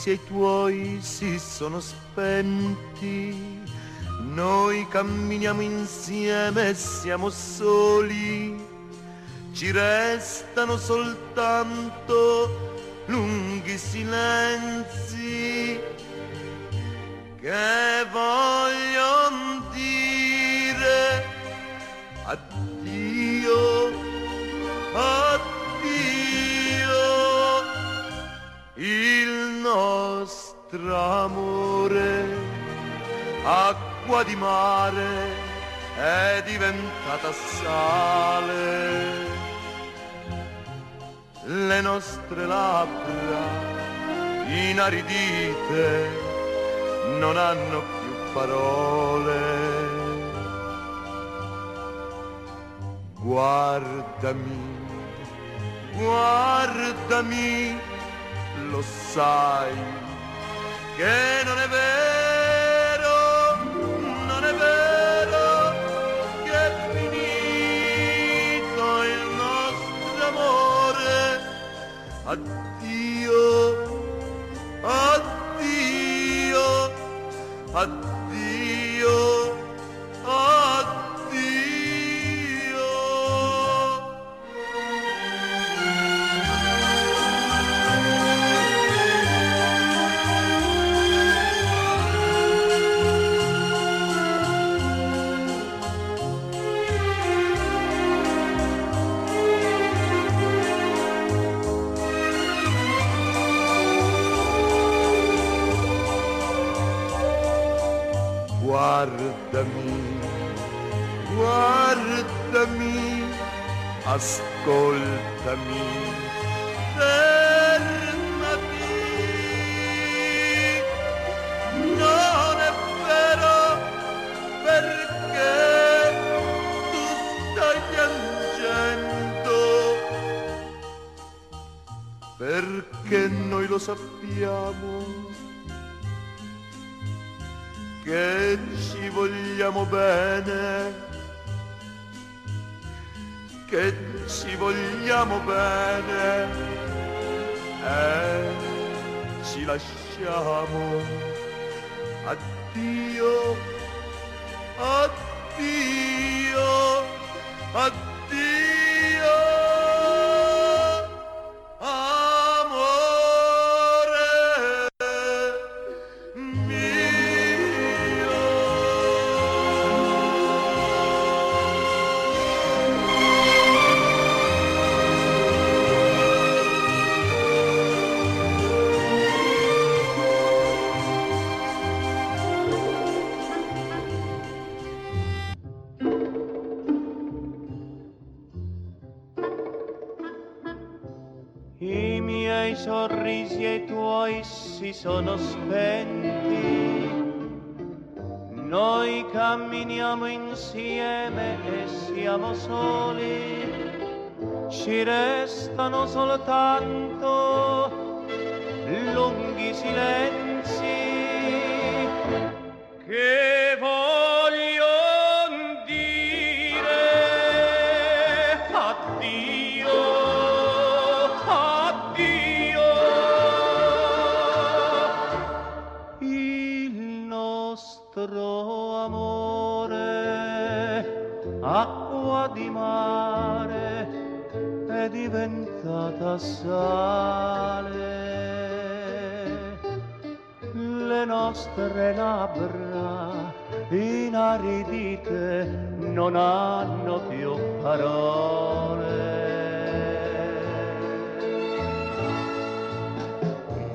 Sorrisi e i tuoi si sono spenti. Noi camminiamo insieme e siamo soli. Ci restano soltanto lunghi silenzi che vogliono dire addio, addio. Il nostro amore, acqua di mare, è diventata sale. Le nostre labbra, inaridite, non hanno più parole. Guardami, guardami, lo sai che non è vero, non è vero che è finito il nostro amore. Addio, addio, addio, vogliamo bene, che ci vogliamo bene e ci lasciamo. Nostro amore, acqua di mare, è diventata sale. Le nostre labbra inaridite non hanno più parole.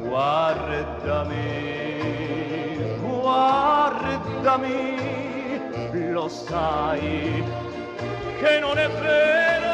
Guardami, guardami, lo sai che non è vero,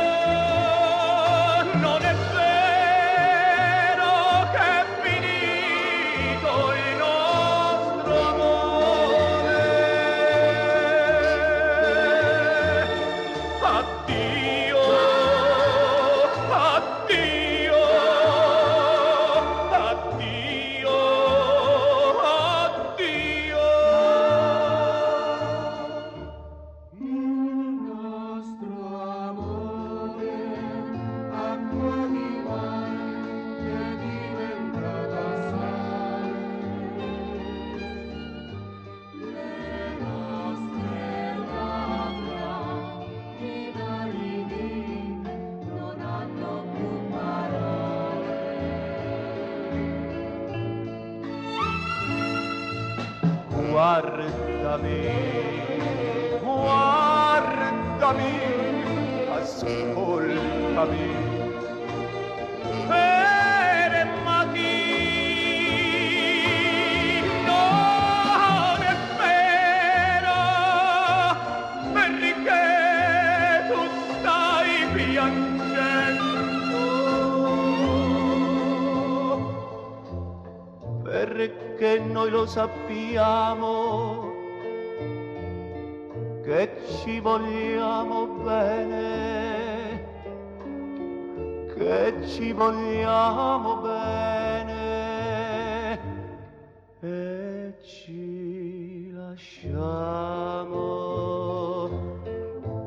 ci lasciamo.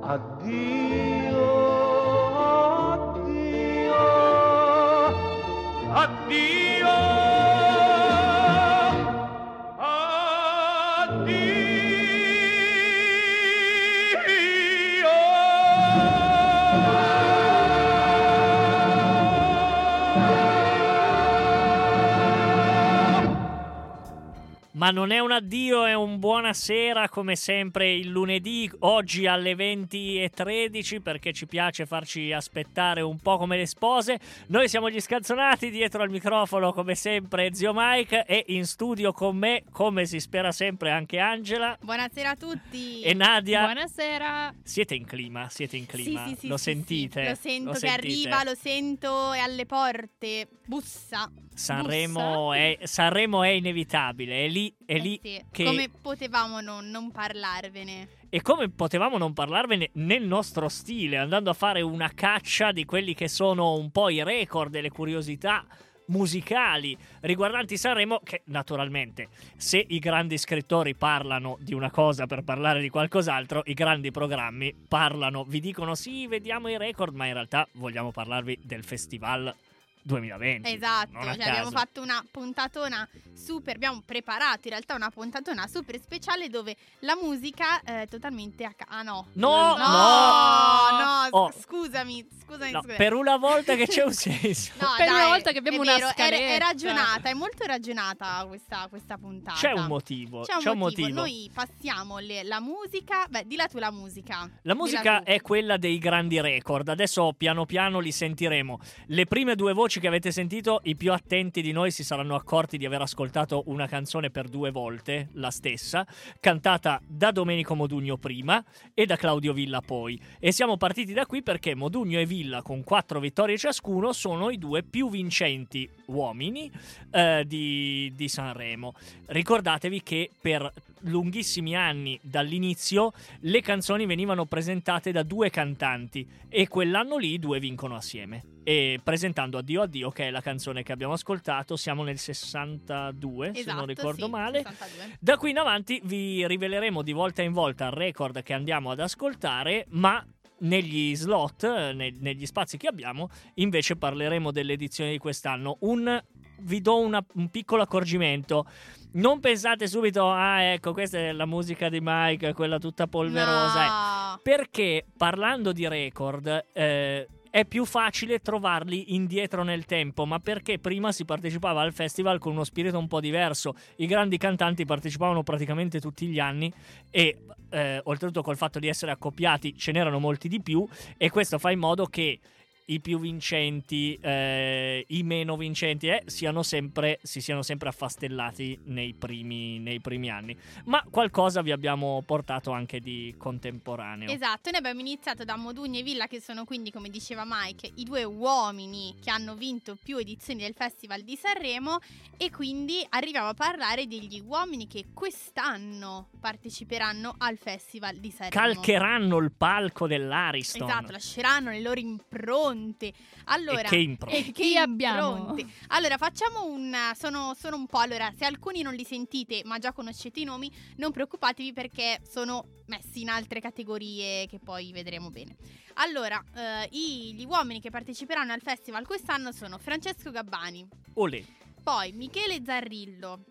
Addio, addio, addio. Ma non è un addio, è un buonasera come sempre il lunedì, oggi alle 20.13 perché ci piace farci aspettare un po' come le spose. Noi siamo gli scanzonati, dietro al microfono come sempre Zio Mike e in studio con me, come si spera sempre, anche Angela Buonasera a tutti. e Nadia. Buonasera. Siete in clima, siete in clima, Sì, sì, sì, lo sì, sentite? Lo sento che sentite? arriva, lo sento, è alle porte. Bussa. Sanremo è, Sanremo è inevitabile, è lì, è Eh lì sì, che... Come potevamo non, non parlarvene? E come potevamo non parlarvene nel nostro stile, andando a fare una caccia di quelli che sono un po' i record e le curiosità musicali riguardanti Sanremo che naturalmente se i grandi scrittori parlano di una cosa per parlare di qualcos'altro i grandi programmi parlano vi dicono sì vediamo i record ma in realtà vogliamo parlarvi del festival 2020 Esatto, cioè abbiamo fatto una puntatona super, abbiamo preparato in realtà una puntatona super speciale dove la musica è totalmente a ca- Ah no. No, no, no. no, Oh. scusami, scusami, No, scusami. per una volta che c'è un senso No, Per una dai, volta che abbiamo è una vero, è- È, scaletta. ragionata, è molto ragionata questa, questa puntata. c'è un motivo C'è un motivo. Noi passiamo le- la musica. Beh, dilla tu la musica. La musica è quella dei grandi record. Adesso piano piano li sentiremo. Le prime due voci che avete sentito, i più attenti di noi si saranno accorti di aver ascoltato una canzone per due volte, la stessa, cantata da Domenico Modugno prima e da Claudio Villa poi. E siamo partiti da qui perché Modugno e Villa, con quattro vittorie ciascuno, sono i due più vincenti uomini eh, di, di Sanremo. Ricordatevi che per lunghissimi anni dall'inizio le canzoni venivano presentate da due cantanti e quell'anno lì i due vincono assieme. E presentando Addio Addio, che è la canzone che abbiamo ascoltato, siamo nel 62, se Esatto, non ricordo sì, male. 62. Da qui in avanti vi riveleremo di volta in volta il record che andiamo ad ascoltare, ma negli slot, eh, ne- negli spazi che abbiamo, invece parleremo dell'edizione di quest'anno. Un, vi do una- un piccolo accorgimento. Non pensate subito, ah ecco, questa è la musica di Mike, quella tutta polverosa. eh." No. Perché parlando di record eh, è più facile trovarli indietro nel tempo, ma perché prima si partecipava al festival con uno spirito un po' diverso. I grandi cantanti partecipavano praticamente tutti gli anni e eh, oltretutto col fatto di essere accoppiati ce n'erano molti di più e questo fa in modo che i più vincenti, eh, i meno vincenti, eh, siano sempre, si siano sempre affastellati nei primi, nei primi anni. Ma qualcosa vi abbiamo portato anche di contemporaneo. Esatto, noi abbiamo iniziato da Modugno e Villa, che sono quindi, come diceva Mike, i due uomini che hanno vinto più edizioni del Festival di Sanremo. E quindi arriviamo a parlare degli uomini che quest'anno parteciperanno al Festival di Sanremo. Calcheranno il palco dell'Ariston. Esatto, lasceranno le loro impronte. Allora, E che impronte. e che abbiamo? impronte. Allora, facciamo un. Sono, sono un po'. Allora, se alcuni non li sentite, ma già conoscete i nomi, non preoccupatevi perché sono messi in altre categorie che poi vedremo bene. Allora, eh, i- gli uomini che parteciperanno al festival quest'anno sono Francesco Gabbani, Olè. poi Michele Zarrillo,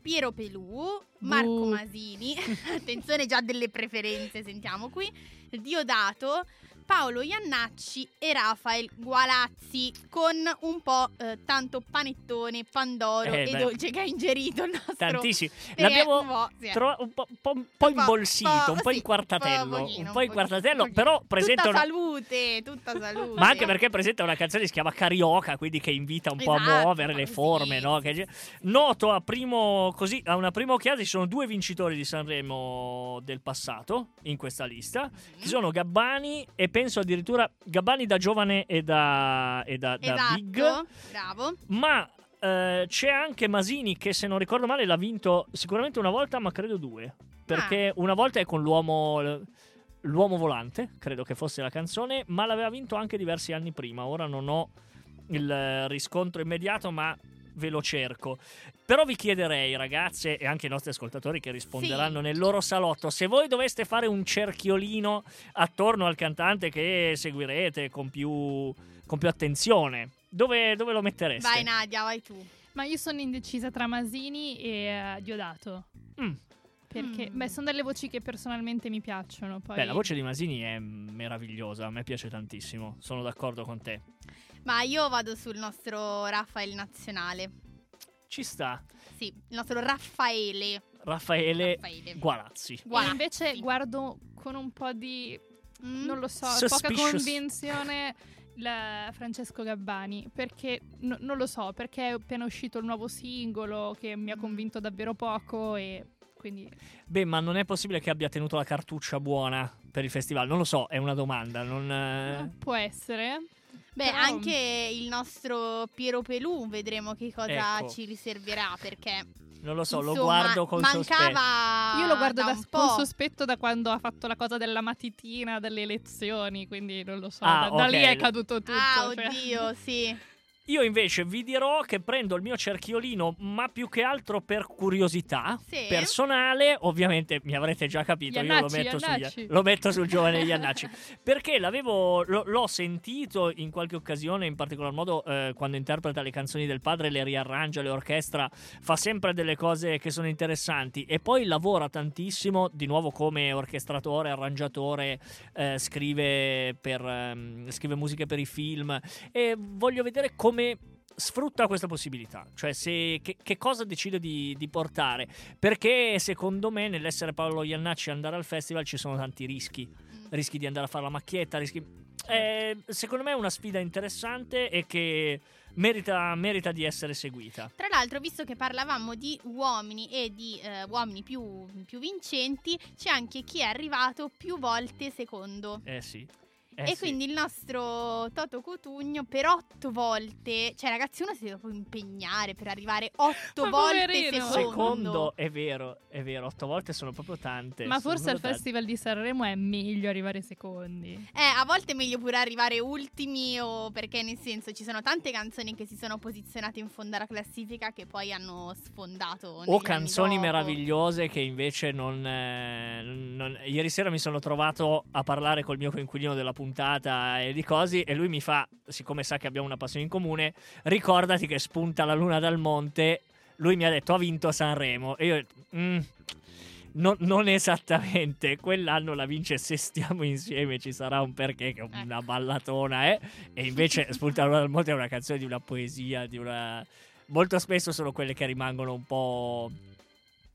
Piero Pelù, Marco Buh. Masini, attenzione già delle preferenze, sentiamo qui, Diodato, Paolo Iannacci e Rafael Gualazzi con un po' eh, tanto panettone, pandoro Eh, e beh. dolce che ha ingerito il nostro Tantissimi. perché L'abbiamo un po', sì, eh. trova- un po', po', un po' imbolsito, un po' sì, in quartatello. un po' pochino, un po' in quartatello, pochino. però presenta tutta una. salute, tutta salute. Ma anche perché presenta una canzone che si chiama Carioca, quindi che invita un po' a Esatto, muovere le forme, no? sì, sì. Noto a, primo, così, a una prima occhiata ci sono due vincitori di Sanremo del passato in questa lista. Ci sono Gabbani e penso addirittura Gabbani da giovane e da, e da, da Esatto, big. bravo. Ma eh, c'è anche Masini che se non ricordo male l'ha vinto sicuramente una volta, ma credo due. Perché Ah. una volta è con l'uomo... L'uomo volante, credo che fosse la canzone, ma l'aveva vinto anche diversi anni prima. Ora non ho il riscontro immediato, ma ve lo cerco. Però vi chiederei, ragazze e anche i nostri ascoltatori che risponderanno Sì. nel loro salotto, se voi doveste fare un cerchiolino attorno al cantante che seguirete con più, con più attenzione, dove, dove lo mettereste? Vai Nadia, vai tu. Ma io sono indecisa tra Masini e eh, Diodato. Mm. Perché, Mm. beh, sono delle voci che personalmente mi piacciono. Poi... Beh, la voce di Masini è meravigliosa, a me piace tantissimo, sono d'accordo con te. Ma io vado sul nostro Raffaele nazionale. Ci sta Sì, il nostro Raffaele. Raffaele Raffaele. Gualazzi. E Gualazzi. invece guardo con un po' di, Mm? non lo so, Suspicious. poca convinzione la Francesco Gabbani. Perché, no- non lo so, perché è appena uscito il nuovo singolo che mi ha Mm. convinto davvero poco e quindi... Beh, ma non è possibile che abbia tenuto la cartuccia buona per il festival? Non lo so, è una domanda. Non, eh, Può essere. Beh, Però- anche il nostro Piero Pelù vedremo che cosa Ecco. ci riserverà perché non lo so, lo insomma, guardo con sospetto. mancava Io lo guardo da, un con sospetto da quando ha fatto la cosa della matitina delle elezioni, quindi non lo so. Ah, da, da lì è caduto tutto. Ah, cioè. oddio, sì. Io invece vi dirò che prendo il mio cerchiolino, ma più che altro per curiosità Sì. personale. Ovviamente mi avrete già capito, io lo Iannacci, metto, Iannacci. lo metto sul giovane Iannacci. perché l'avevo, lo- l'ho sentito in qualche occasione, in particolar modo eh, quando interpreta le canzoni del padre, le riarrangia, le orchestra, fa sempre delle cose che sono interessanti. E poi lavora tantissimo, di nuovo come orchestratore, arrangiatore, eh, scrive, per, ehm, scrive musiche per i film e voglio vedere come sfrutta questa possibilità, cioè se, che, che cosa decide di, di portare, perché secondo me nell'essere Paolo Iannacci e andare al festival ci sono tanti rischi, Mm. rischi di andare a fare la macchietta, rischi... eh, secondo me è una sfida interessante e che merita, merita di essere seguita. Tra l'altro, visto che parlavamo di uomini e di eh, uomini più, più vincenti, c'è anche chi è arrivato più volte secondo. Eh sì. Eh e sì. quindi il nostro Toto Cotugno per otto volte, cioè ragazzi, uno si deve proprio impegnare per arrivare otto Ma volte poverino. secondo. Secondo, è vero, è vero, otto volte sono proprio tante. Ma forse al tante. Festival di Sanremo è meglio arrivare secondi. Eh, a volte è meglio pure arrivare ultimi o perché nel senso ci sono tante canzoni che si sono posizionate in fondo alla classifica che poi hanno sfondato. O canzoni dopo. meravigliose che invece non, eh, non- Ieri sera mi sono trovato a parlare col mio coinquilino della puntata e di cose e lui mi fa, siccome sa che abbiamo una passione in comune, ricordati che spunta la luna dal monte. Lui mi ha detto ha vinto Sanremo e io ho detto, "Mm, no- non esattamente, quell'anno la vince se stiamo insieme ci sarà un perché che è una Ecco. ballatona eh? e invece spunta la luna dal monte è una canzone di una poesia, di una... Molto spesso sono quelle che rimangono un po'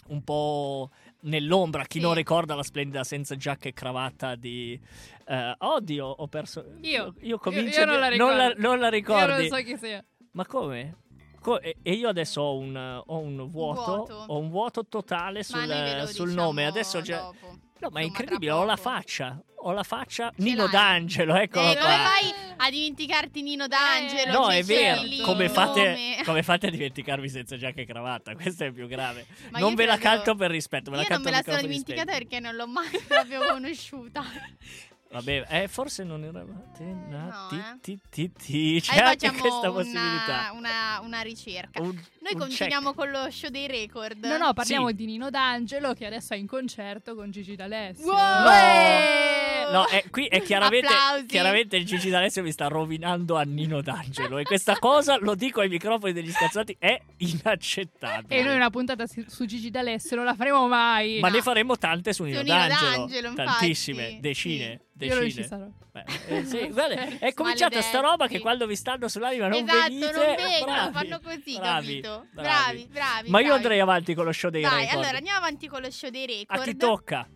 un po' nell'ombra. Chi Sì. non ricorda la splendida senza giacca e cravatta di, Eh, oddio, ho perso. Io. Io comincio. io non a la non la, ricordo. non la Io ricordi. non so chi sia. Ma come? Co- e io adesso ho un, ho un vuoto, vuoto. ho un vuoto totale sul, sul diciamo nome. Adesso già. No, ma è incredibile, ho la faccia. Ho la faccia. Ce Nino l'hai. D'Angelo, eccolo Eh, qua. come fai a dimenticarti Nino D'Angelo? No, C'è è vero. Come fate, come fate a dimenticarvi senza giacca e cravatta? Questo è più grave. Non io ve la canto per rispetto, me la Io non canto me la sono dimenticata spenti. perché non l'ho mai proprio conosciuta. Vabbè, eh, forse non eravate nati. No, eh. ti, ti, ti. C'è Allora anche questa una, possibilità. una, una ricerca. Un- Noi un continuiamo con lo show dei record. No, no, parliamo Sì. di Nino D'Angelo che adesso è in concerto con Gigi D'Alessio. Wow! check. No, è, qui è chiaramente, Applausi. chiaramente il Gigi D'Alessio mi sta rovinando a Nino D'Angelo. E questa cosa, lo dico ai microfoni degli scazzati, è inaccettabile. E noi una puntata su su Gigi D'Alessio non la faremo mai. Ma No. ne faremo tante su Nino, Nino D'Angelo. D'Angelo, infatti. Tantissime, decine, Io non decine. ci sarò. Beh, eh, sì, guarda, è cominciata sta roba che quando vi stanno sull'anima non esatto, venite. non vengono, bravi, fanno così, bravi, capito? bravi. Bravi, bravi. Ma io bravi. andrei avanti con lo show dei Vai, record. allora andiamo avanti con lo show dei record. A chi tocca?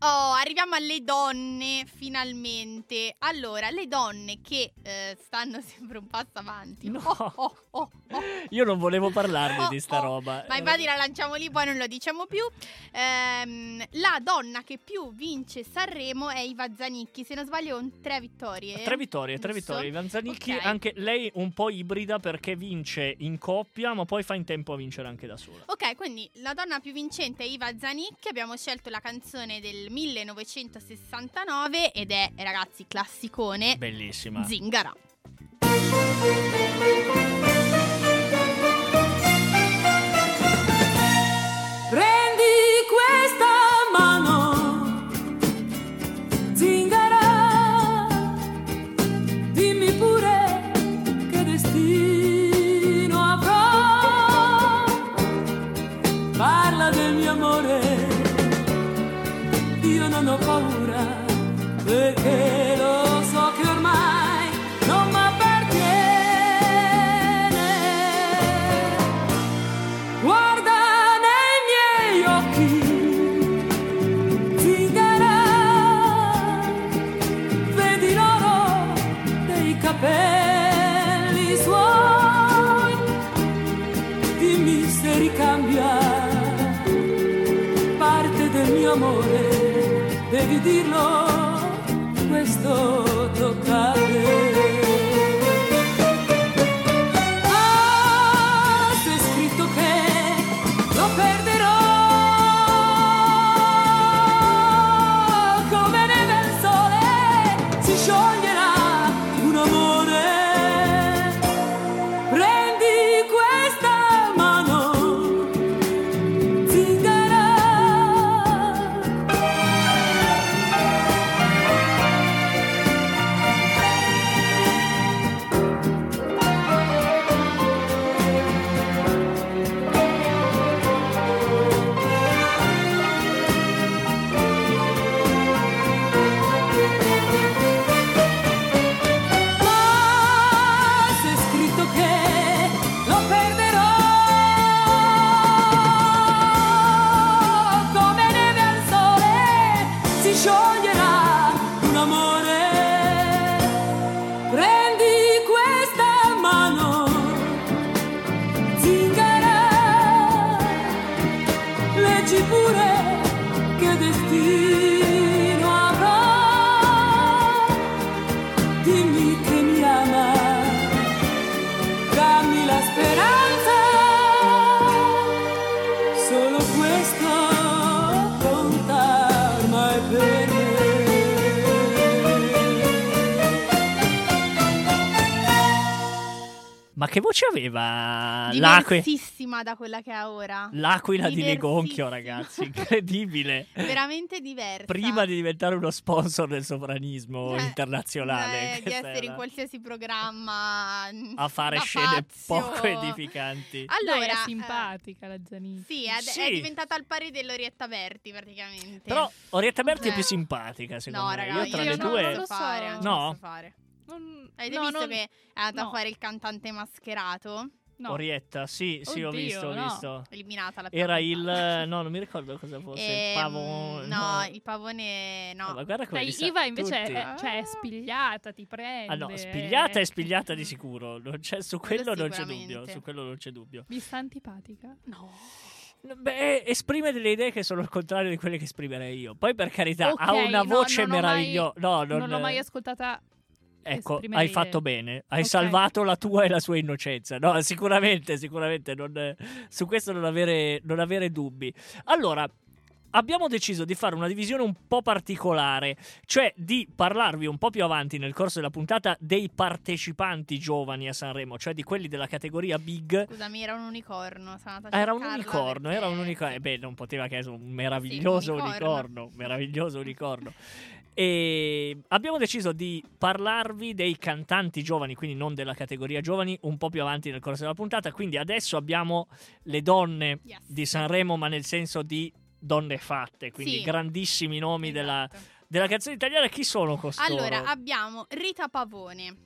Oh, arriviamo alle donne finalmente. Allora, le donne che eh, stanno sempre un passo avanti. No. Oh, oh, oh, oh. Io non volevo parlarne Oh, di sta oh. roba. Ma infatti la lanciamo lì, poi non lo diciamo più. Ehm, la donna che più vince Sanremo è Iva Zanicchi. Se non sbaglio, con tre vittorie. Tre vittorie, tre Giusto? vittorie. Ivan Zanicchi, Ok. anche lei un po' ibrida perché vince in coppia, ma poi fa in tempo a vincere anche da sola. Ok, quindi la donna più vincente è Iva Zanicchi. Abbiamo scelto la canzone del 1969 ed è, ragazzi, classicone. Bellissima. Zingara. Perché aveva Diversissima da quella che ha ora. l'aquila di. Legonchio, ragazzi? Incredibile. Veramente diversa. Prima di diventare uno sponsor del sovranismo Eh, internazionale. eh, di essere in era. qualsiasi programma mm, a fare scene Fazio. poco edificanti. Allora, Dai, è eh, simpatica la Zanicchi. Sì, è, Sì. è diventata al pari dell'Orietta Berti praticamente. Però Orietta Berti è Eh. più simpatica, secondo no, me. raga, io tra io le non due posso fare, non No? posso fare. Non- Avete no, visto non- che è andata no. a fare il cantante mascherato? No. Orietta, sì, sì, ho Oddio, visto, ho no. visto. Eliminata la Era il... No, non mi ricordo cosa fosse. il Ehm, pavone. No, il pavone no. Ma guarda come Dai, Iva invece è, cioè, è spigliata, ti prende. Ah no, spigliata è eh. spigliata di sicuro. Non c'è- su Quello quello non c'è dubbio. Su quello non c'è dubbio. Vi sta antipatica? No. Beh, esprime delle idee che sono il contrario di quelle che esprimerei io. Poi, per carità, Ok, ha una no, voce ho meravigliosa. No, non, Non l'ho mai ascoltata. Ecco, hai fatto bene. Hai Ok. salvato la tua e la sua innocenza. No, sicuramente, sicuramente. non- su questo non avere, non avere dubbi. Allora. Abbiamo deciso di fare una divisione un po' particolare, cioè di parlarvi un po' più avanti nel corso della puntata dei partecipanti giovani a Sanremo, cioè di quelli della categoria Big Scusami, era un unicorno. Era un unicorno, era un perché- unicorno. Eh beh, non poteva che essere un meraviglioso Sì, un unicorno. unicorno. Meraviglioso unicorno. E abbiamo deciso di parlarvi dei cantanti giovani, quindi non della categoria giovani, un po' più avanti nel corso della puntata. Quindi adesso abbiamo le donne Yes. di Sanremo, ma nel senso di donne fatte, quindi Sì. grandissimi nomi della, Esatto. della canzone italiana. Chi sono costoro? Allora, abbiamo Rita Pavone,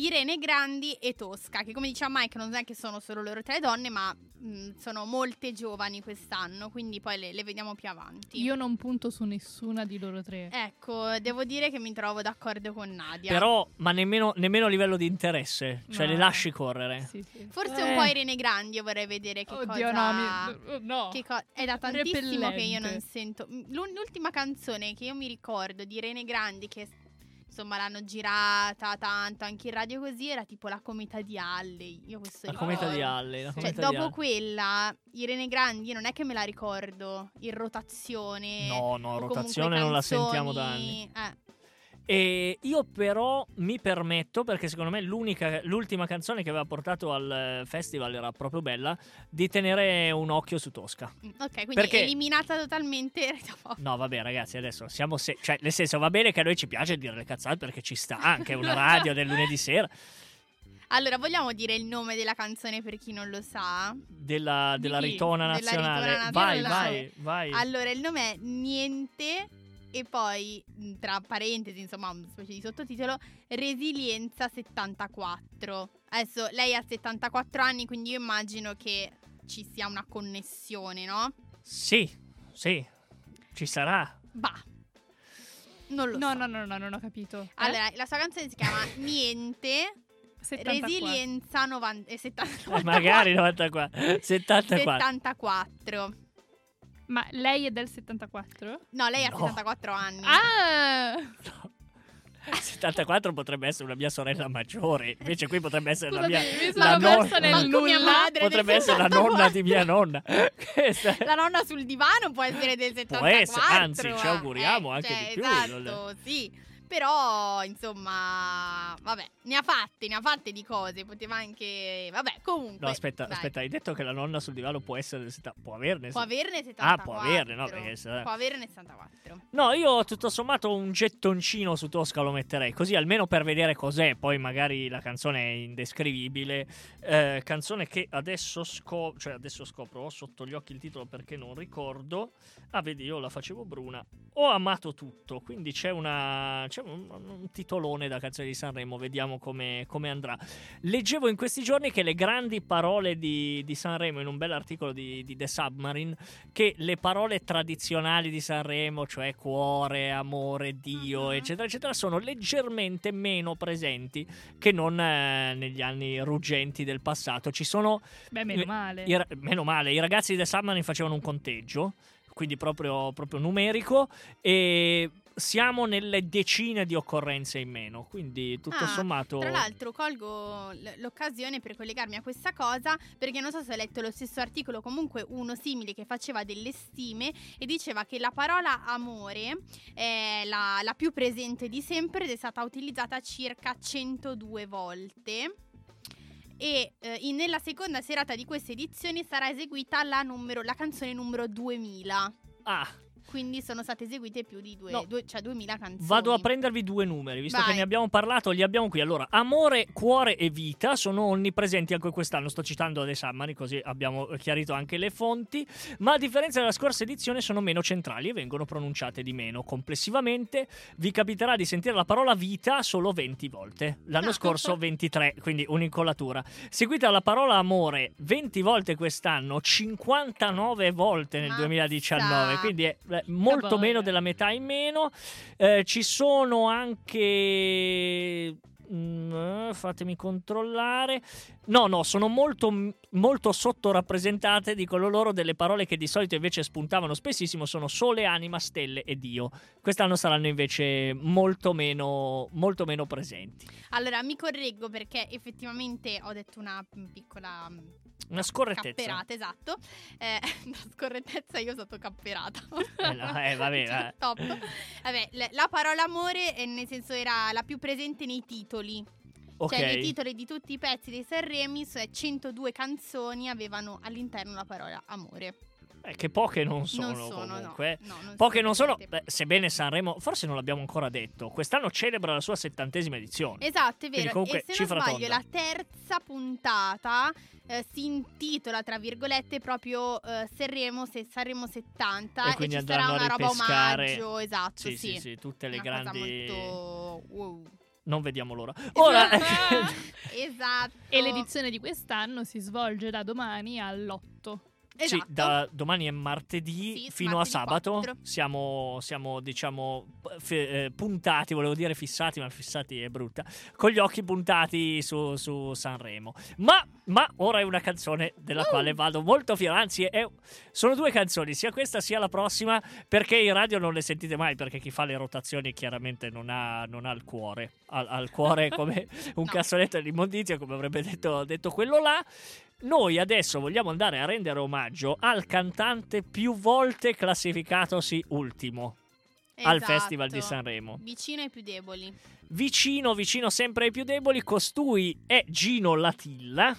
Irene Grandi e Tosca, che come diceva Mike non è che sono solo loro tre donne, ma mh, sono molte giovani quest'anno, quindi poi le, le vediamo più avanti. Io non punto su nessuna di loro tre. Ecco, devo dire che mi trovo d'accordo con Nadia. Però, ma nemmeno, nemmeno a livello di interesse, cioè No. le lasci correre. Sì, sì. Forse Eh. un po' Irene Grandi io vorrei vedere che Oddio, cosa... no, mi- no. che co- è da tantissimo che io non Repellente. sento. L'ultima canzone che io mi ricordo di Irene Grandi, che insomma l'hanno girata tanto anche in radio così, era tipo La Cometa di Alley. Io questo La ricordo. cometa di Halle. La Cioè, cometa dopo Halle. quella, Irene Grandi, non è che me la ricordo in rotazione. No, no, rotazione non la sentiamo da anni. Eh, E io però mi permetto, perché secondo me l'unica, l'ultima canzone che aveva portato al eh, festival era proprio bella, di tenere un occhio su Tosca. mm, ok, quindi Perché- eliminata totalmente. No, vabbè ragazzi, adesso siamo... Se- cioè, nel senso, va bene che a noi ci piace dire le cazzate perché ci sta anche una radio del lunedì sera Allora, vogliamo dire il nome della canzone per chi non lo sa? della, della ritona Della nazionale. ritona vai, nazionale. vai, vai. Allora, il nome è Niente e poi tra parentesi, insomma, una specie di sottotitolo Resilienza 74. Adesso lei ha 74 anni, quindi io immagino che ci sia una connessione, no? Sì, sì, ci sarà. Bah. Non lo No, so. no, no, no, non ho capito. Eh? Allora, la sua canzone si chiama Niente 74. Resilienza 90 eh, 70 Eh, magari 94. 74. 74. Ma lei è del 74? No, lei ha No. 74 anni. Ah! 74 potrebbe essere una mia sorella maggiore, invece qui potrebbe essere la mia mi la sono nonna- persa nel nulla. madre potrebbe essere la 74. nonna di mia nonna. La nonna sul divano può essere del 74. essere, anzi, ci auguriamo Eh, anche cioè, di più, Esatto, sì. Però, insomma, vabbè, ne ha fatte, ne ha fatte di cose. Poteva anche. Vabbè, comunque. No, aspetta, dai. aspetta, hai detto che la nonna sul divano può essere del 70 può averne Può averne 74. Ah, può averne, no, perché se- Può averne 74. No, io tutto sommato un gettoncino su Tosca lo metterei, così almeno per vedere cos'è, poi magari la canzone è indescrivibile. Eh, canzone che adesso scopro, cioè adesso scopro, ho sotto gli occhi il titolo perché non ricordo. Ah, vedi, io la facevo bruna. Ho amato tutto, quindi c'è, una, c'è un, un titolone da canzone di Sanremo, vediamo come, come andrà. Leggevo in questi giorni che le grandi parole di, di Sanremo, in un bell'articolo di, di The Submarine, che le parole tradizionali di Sanremo, cioè cuore, amore, Dio, Mhm. eccetera, eccetera, sono leggermente meno presenti che non eh, negli anni ruggenti del passato. Ci sono, Beh, meno male. i ra- meno male, i ragazzi di The Submarine facevano un conteggio, quindi proprio, proprio numerico, e siamo nelle decine di occorrenze in meno, quindi tutto Ah, sommato... Tra l'altro colgo l'occasione per collegarmi a questa cosa perché non so se hai letto lo stesso articolo, comunque uno simile che faceva delle stime e diceva che la parola amore è la, la più presente di sempre ed è stata utilizzata circa 102 volte. E eh, in- nella seconda serata di queste edizioni sarà eseguita la, numero- la canzone numero 2000. Ah, quindi sono state eseguite più di due, No. due- cioè 2000 canzoni. Vado a prendervi due numeri, visto che Vai. ne abbiamo parlato, li abbiamo qui. Allora, amore, cuore e vita sono onnipresenti anche quest'anno. Sto citando De Sammari, così abbiamo chiarito anche le fonti. Ma a differenza della scorsa edizione, sono meno centrali e vengono pronunciate di meno. Complessivamente, vi capiterà di sentire la parola vita solo 20 volte. L'anno Ah. scorso 23, quindi un'incolatura. Seguita dalla parola amore 20 volte quest'anno, 59 volte nel Mazza. 2019. Quindi è molto voglia. meno della metà in meno. Eh, ci sono anche. mm, eh, fatemi controllare. No, no, sono molto, molto sottorappresentate, dicono loro, delle parole che di solito invece spuntavano spessissimo. Sono sole, anima, stelle e Dio. Quest'anno saranno invece molto meno, molto meno presenti. Allora, mi correggo perché effettivamente ho detto una mm, piccola mm, Una scorrettezza. capperata, esatto. Eh, no, scorrettezza io sotto capperata. Eh, no, eh, vabbè, Cioè, top. Vabbè, la parola amore, eh, nel senso, era la più presente nei titoli. Ok. Cioè, nei titoli di tutti i pezzi dei Sanremi, cioè 102 canzoni avevano all'interno la parola amore. Eh, che poche non sono, non sono, comunque. no. no, non Poche non sono, beh, sebbene Sanremo, forse non l'abbiamo ancora detto, quest'anno celebra la sua settantesima edizione. Esatto, è vero. comunque e se non sbaglio, tonda. la terza puntata eh, si intitola, tra virgolette, proprio eh, Sanremo, se, Sanremo 70 E quindi ci sarà una roba omaggio, esatto, Sì, sì. sì, sì, tutte le Una grandi... molto wow. Non vediamo l'ora. Ora... esatto. E l'edizione di quest'anno si svolge da domani all'8. Sì, Esatto. da domani è martedì Sì, fino martedì a sabato. 4. Siamo, siamo, diciamo, f- eh, puntati, volevo dire fissati, ma fissati è brutta. Con gli occhi puntati su, su Sanremo. Ma, ma ora è una canzone della Uh. quale vado molto fiero. Anzi, è- sono due canzoni, sia questa sia la prossima, perché in radio non le sentite mai, perché chi fa le rotazioni chiaramente non ha, non ha il cuore. Ha, ha il cuore come un No. cassonetto d'immondizia, come avrebbe detto, detto quello là. Noi adesso vogliamo andare a rendere omaggio al cantante più volte classificatosi ultimo al Esatto. Festival di Sanremo. Vicino ai più deboli. Vicino, vicino sempre ai più deboli, costui è Gino Latilla,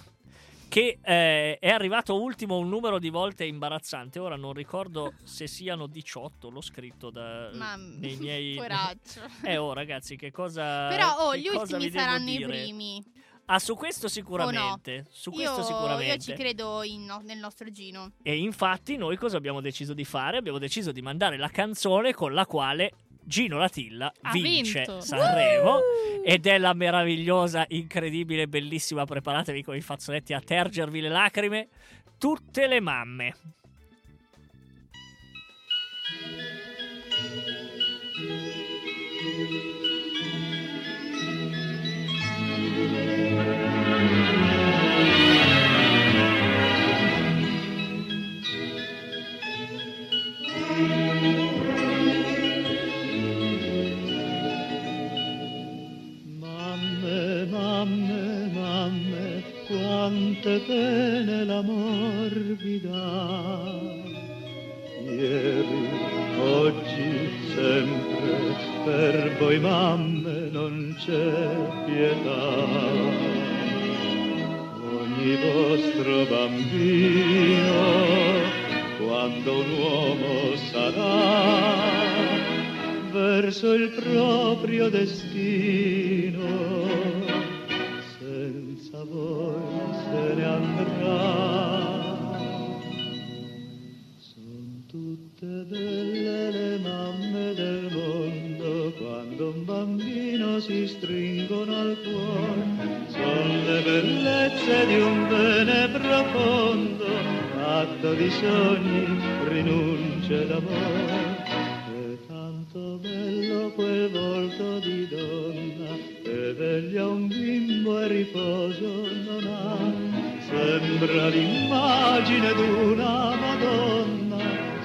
che eh, è arrivato ultimo un numero di volte imbarazzante. Ora non ricordo se siano 18, l'ho scritto da, Ma nei miei... coraggio. Eh oh ragazzi, che cosa... Però oh, gli ultimi saranno i primi. Ah, su questo sicuramente. Su questo io, sicuramente. io ci credo in- no- nel nostro Gino. E infatti noi cosa abbiamo deciso di fare? Abbiamo deciso di mandare la canzone con la quale Gino Latilla Ha vince vinto. Sanremo ed è la meravigliosa, incredibile, bellissima, preparatevi con i fazzoletti a tergervi le lacrime, tutte le. Mamme, quante pene l'amor vi dà. Ieri, oggi, sempre, per voi mamme non c'è pietà. Ogni vostro bambino, quando un uomo sarà, verso il proprio destino, senza voi se ne andrà. Son tutte belle le mamme del mondo quando un bambino si stringono al cuore. Son le bellezze di un bene profondo, fatto di sogni, rinunce d'amore. Che veglia un bimbo e riposo non ha. Sembra l'immagine d'una Madonna,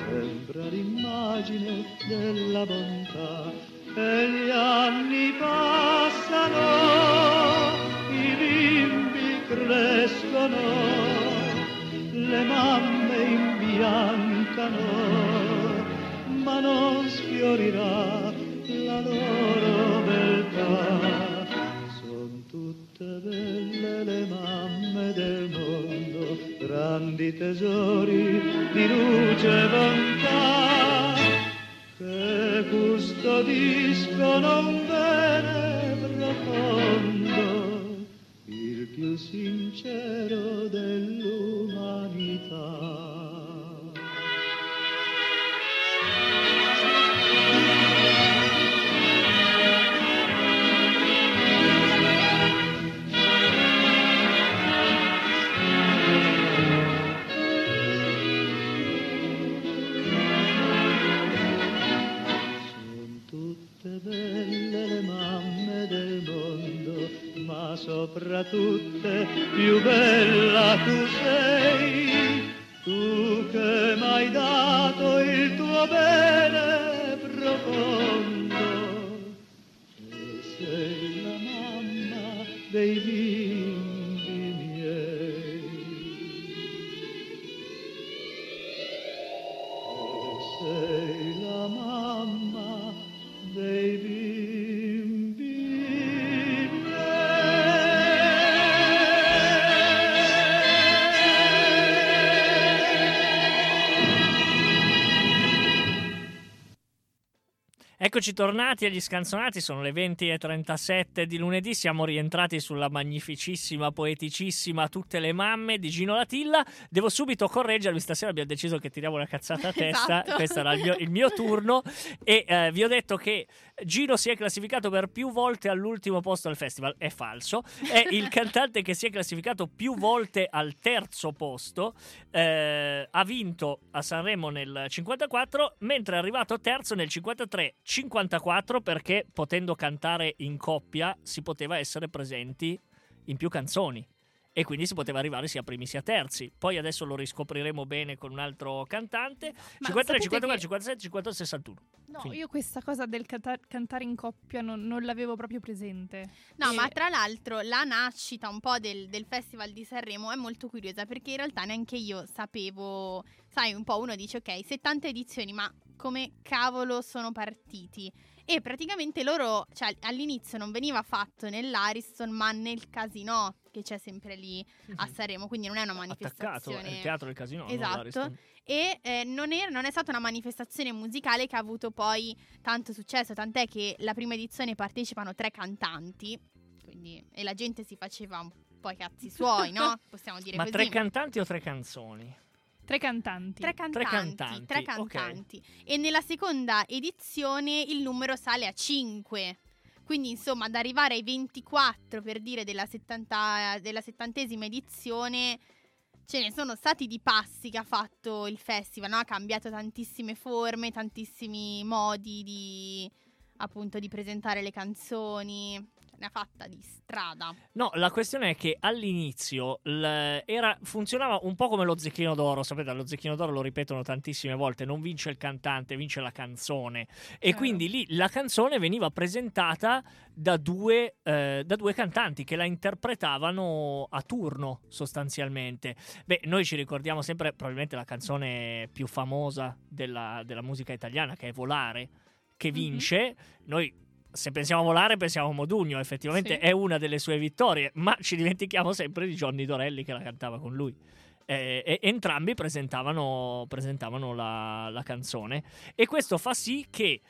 sembra l'immagine della bontà. E gli anni passano, i bimbi crescono, le mamme imbiancano, ma non sfiorirà la loro beltà. Tutte belle le mamme del mondo, grandi tesori di luce e bontà. custodiscono un bene profondo, il più sincero dell'umanità. Soprattutto più bella tu sei, Eccoci tornati agli scanzonati, sono le 20.37 di lunedì, siamo rientrati sulla magnificissima, poeticissima Tutte le mamme di Gino Latilla. Devo subito correggervi, stasera abbiamo deciso che tiriamo una cazzata a testa, Esatto. questo era il mio, il mio turno e eh, vi ho detto che Gino si è classificato per più volte all'ultimo posto al festival, è falso, è il cantante che si è classificato più volte al terzo posto, eh, ha vinto a Sanremo nel 54, mentre è arrivato terzo nel 53-54 perché potendo cantare in coppia si poteva essere presenti in più canzoni. E quindi si poteva arrivare sia primi sia terzi. Poi adesso lo riscopriremo bene con un altro cantante. Ma 53, sapete 54, che- 57, 58, 61. No, Finito. io questa cosa del canta- cantare in coppia non, non l'avevo proprio presente. No, E- ma tra l'altro la nascita un po' del, del Festival di Sanremo è molto curiosa perché in realtà neanche io sapevo, sai, un po' uno dice ok, 70 edizioni, ma come cavolo sono partiti? E praticamente loro, cioè all'inizio non veniva fatto nell'Ariston ma nel casino che c'è sempre lì a Sanremo, quindi non è una Attaccato manifestazione. è il teatro del casino. non Esatto. l'Ariston. E eh, non, è, non è stata una manifestazione musicale che ha avuto poi tanto successo, tant'è che la prima edizione partecipano tre cantanti, quindi, e la gente si faceva un po' i cazzi suoi, no? Possiamo dire Ma così. tre cantanti o tre canzoni? Tre cantanti. Tre cantanti, cantanti, tre ok. cantanti. E nella seconda edizione il numero sale a 5. Quindi, insomma, ad arrivare ai 24 per dire della, 70 della settantesima edizione, ce ne sono stati di passi che ha fatto il festival, no? Ha cambiato tantissime forme, tantissimi modi di appunto di presentare le canzoni. Ne ha fatta di strada. No, la questione è che all'inizio era- funzionava un po' come lo zecchino d'oro. Sapete, lo zecchino d'oro lo ripetono tantissime volte: non vince il cantante, vince la canzone. E Chiaro. quindi lì la canzone veniva presentata da due, eh, da due cantanti che la interpretavano a turno, sostanzialmente. Beh, noi ci ricordiamo sempre probabilmente la canzone più famosa della, della musica italiana, che è Volare, che vince. Noi se pensiamo a volare, pensiamo a Modugno. Effettivamente Sì. è una delle sue vittorie, ma ci dimentichiamo sempre di Johnny Dorelli che la cantava con lui. Eh, e entrambi presentavano, presentavano la, la canzone, e questo fa sì che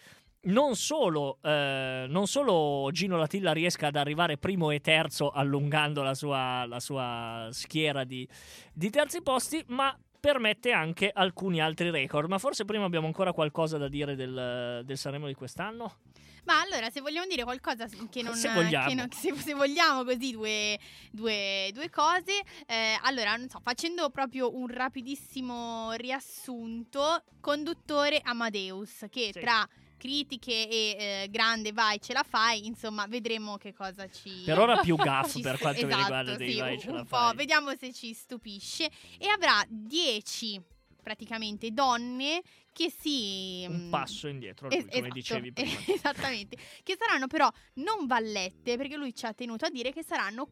non solo, eh, non solo Gino Latilla riesca ad arrivare primo e terzo allungando la sua, la sua schiera di, di terzi posti, ma permette anche alcuni altri record. Ma forse prima abbiamo ancora qualcosa da dire del, del Sanremo di quest'anno? Ma allora, se vogliamo dire qualcosa che non... Se vogliamo. che non- se, se vogliamo così due, due- due cose, eh, allora, non so, facendo proprio un rapidissimo riassunto, conduttore Amadeus, che Sì. tra critiche e eh, grande vai ce la fai, insomma, vedremo che cosa ci... Per ora più gaff per quanto mi esatto, riguarda dei sì, vai ce la fai. vediamo se ci stupisce. E avrà 10 praticamente donne che si... Un mm, passo indietro, Es- lui, come esatto, dicevi prima. Esattamente. Che saranno però non vallette, perché lui ci ha tenuto a dire che saranno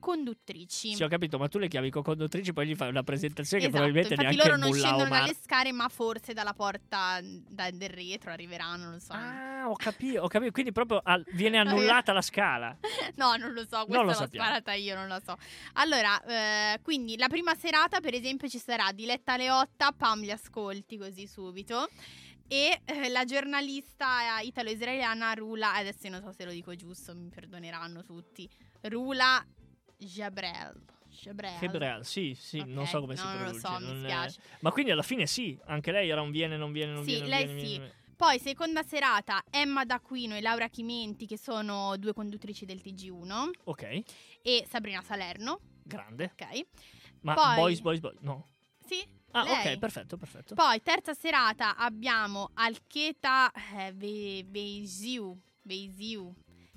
co-conduttrici. Sì, ho capito, ma tu le chiami co-conduttrici, poi gli fai una presentazione Esatto, che probabilmente neanche loro non scendono Omar. dalle scale, ma forse dalla porta da- del retro arriveranno, non lo so. Ah, ho capito, ho capito. Quindi proprio al- viene annullata la scala. No, non lo so, questa Non lo l'ho sappiamo. sparata io, non lo so. Allora, eh, quindi la prima serata, per esempio, ci sarà Diletta Leotta, Pam li ascolti così subito. e eh, la giornalista italo-israeliana Rula, adesso non so se lo dico giusto, mi perdoneranno tutti, Rula Jabrel. Jabrel. Hebrel, sì, sì, non Ok, so come si no, non lo pronuncia. so, mi non è- spiace. Ma quindi alla fine sì, anche lei era un viene, non viene, non Sì, viene. non lei viene, sì. viene- Poi, seconda serata, Emma D'Aquino e Laura Chimenti, che sono due conduttrici del TG1, Ok, e Sabrina Salerno, grande. ok? Ma Poi- Boys, Boys, Boys, no. Sì, Ah, lei. ok, perfetto, perfetto. Poi, terza serata, abbiamo Alcheta eh, Veisiu, No,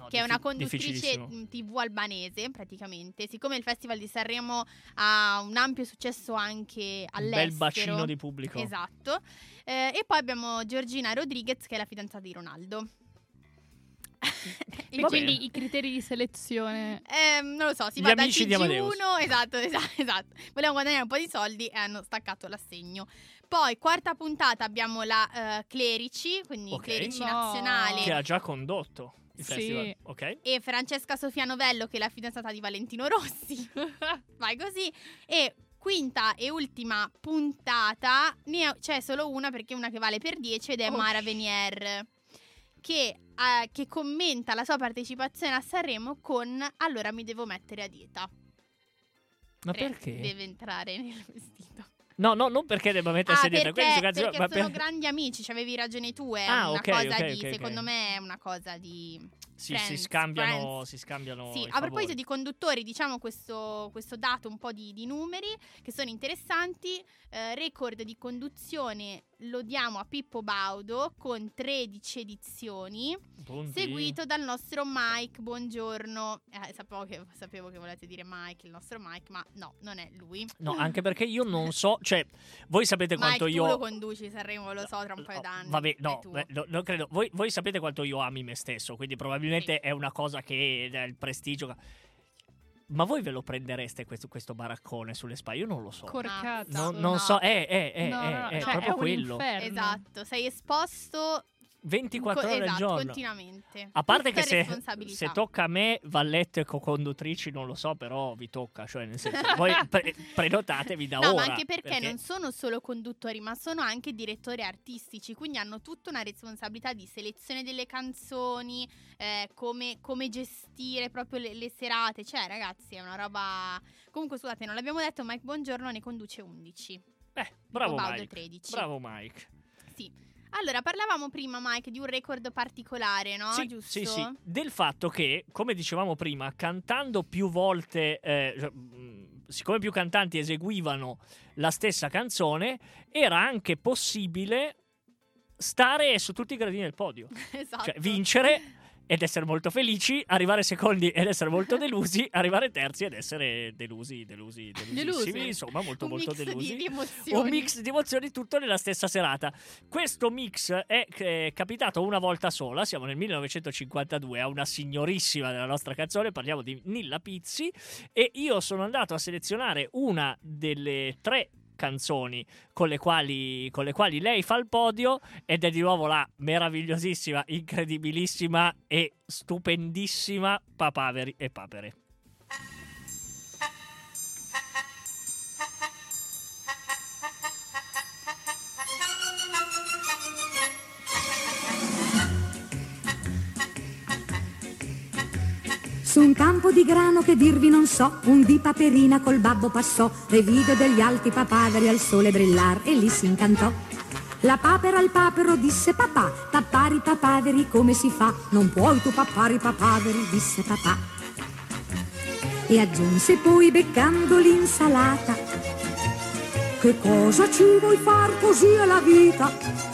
che è una conduttrice TV albanese, praticamente. Siccome il Festival di Sanremo ha un ampio successo anche Un all'estero. bel bacino di pubblico. Esatto. Eh, e poi abbiamo Giorgina Rodriguez, che è la fidanzata di Ronaldo. E quindi i criteri di selezione. Ehm, non lo so, si Gli va dal amici di Amadeus. TG1, esatto, esatto, esatto. Volevano guadagnare un po' di soldi e hanno staccato l'assegno. Poi, quarta puntata, abbiamo la eh, Clerici, quindi Ok. Clerici No. nazionale. Che ha già condotto il Sì. festival. Ok. E Francesca Sofia Novello, che è la fidanzata di Valentino Rossi. Vai così. E quinta e ultima puntata, ne ho- c'è solo una perché è una che vale per 10 ed è Oh. Mara Venier. Che, eh, che commenta la sua partecipazione a Sanremo con Allora mi devo mettere a dieta. Ma perché? Deve entrare nel vestito. No, no, non perché debba mettersi Ah, dietro. perché, perché ma sono per- grandi amici, ci avevi ragione tu, è Ah, una ok, cosa ok, di, ok, ok. secondo me è una cosa di... Sì, Friends, si scambiano, Friends. si scambiano Sì, a proposito di conduttori, diciamo questo, questo dato un po' di, di numeri che sono interessanti. Eh, record di conduzione lo diamo a Pippo Baudo con 13 edizioni, Punti. seguito dal nostro Mike. Buongiorno. Eh, sapevo, che, sapevo che volete dire Mike, il nostro Mike, ma no, non è lui. No, anche perché io non so, cioè, voi sapete quanto Mike, io... tu lo conduci Sanremo, lo so, tra un paio d'anni. Vabbè, no, beh, no, non credo. Voi, voi sapete quanto io ami me stesso, quindi probabilmente è una cosa che è il prestigio. Ma voi ve lo prendereste questo, questo baraccone sulle spalle? Io non lo so. Corcazzo. No- no. non so, è, è, è, No, è- no, è cioè, proprio quello. inferno. Esatto, sei esposto 24 co- ore al esatto, giorno. continuamente. A parte Tutta che se, se tocca a me, Valletto e co-conduttrici, non lo so, però vi tocca. Cioè, nel senso, voi pre- prenotatevi da No, ora. ma anche perché, non sono solo conduttori, ma sono anche direttori artistici, quindi hanno tutta una responsabilità di selezione delle canzoni, eh, come, come gestire proprio le, le serate. Cioè, ragazzi, è una roba. Comunque, scusate, non l'abbiamo detto, Mike Buongiorno ne conduce 11. Eh, bravo Mike. 13. Bravo Mike. Sì. Allora, parlavamo prima, Mike, di un record particolare, no? Sì, Giusto? sì, sì. Del fatto che, come dicevamo prima, cantando più volte, eh, cioè, siccome più cantanti eseguivano la stessa canzone, era anche possibile stare su tutti i gradini del podio. esatto. Cioè, vincere ed essere molto felici, arrivare secondi ed essere molto delusi, arrivare terzi ed essere delusi, delusi, delusissimi, Delusi. insomma, molto un molto mix delusi. di, di emozioni. Un mix di emozioni tutto nella stessa serata. Questo mix è eh, capitato una volta sola, siamo nel 1952, a una signorissima della nostra canzone, parliamo di Nilla Pizzi e io sono andato a selezionare una delle tre canzoni con le quali, con le quali lei fa il podio ed è di nuovo la meravigliosissima, incredibilissima e stupendissima Papaveri e Papere. Su un campo di grano che dirvi non so, un di paperina col babbo passò e vide degli alti papaveri al sole brillar e lì si incantò. La papera al papero disse papà, pappari papaveri come si fa? Non puoi tu pappari papaveri, disse papà. E aggiunse poi beccando l'insalata, che cosa ci vuoi far così è la vita?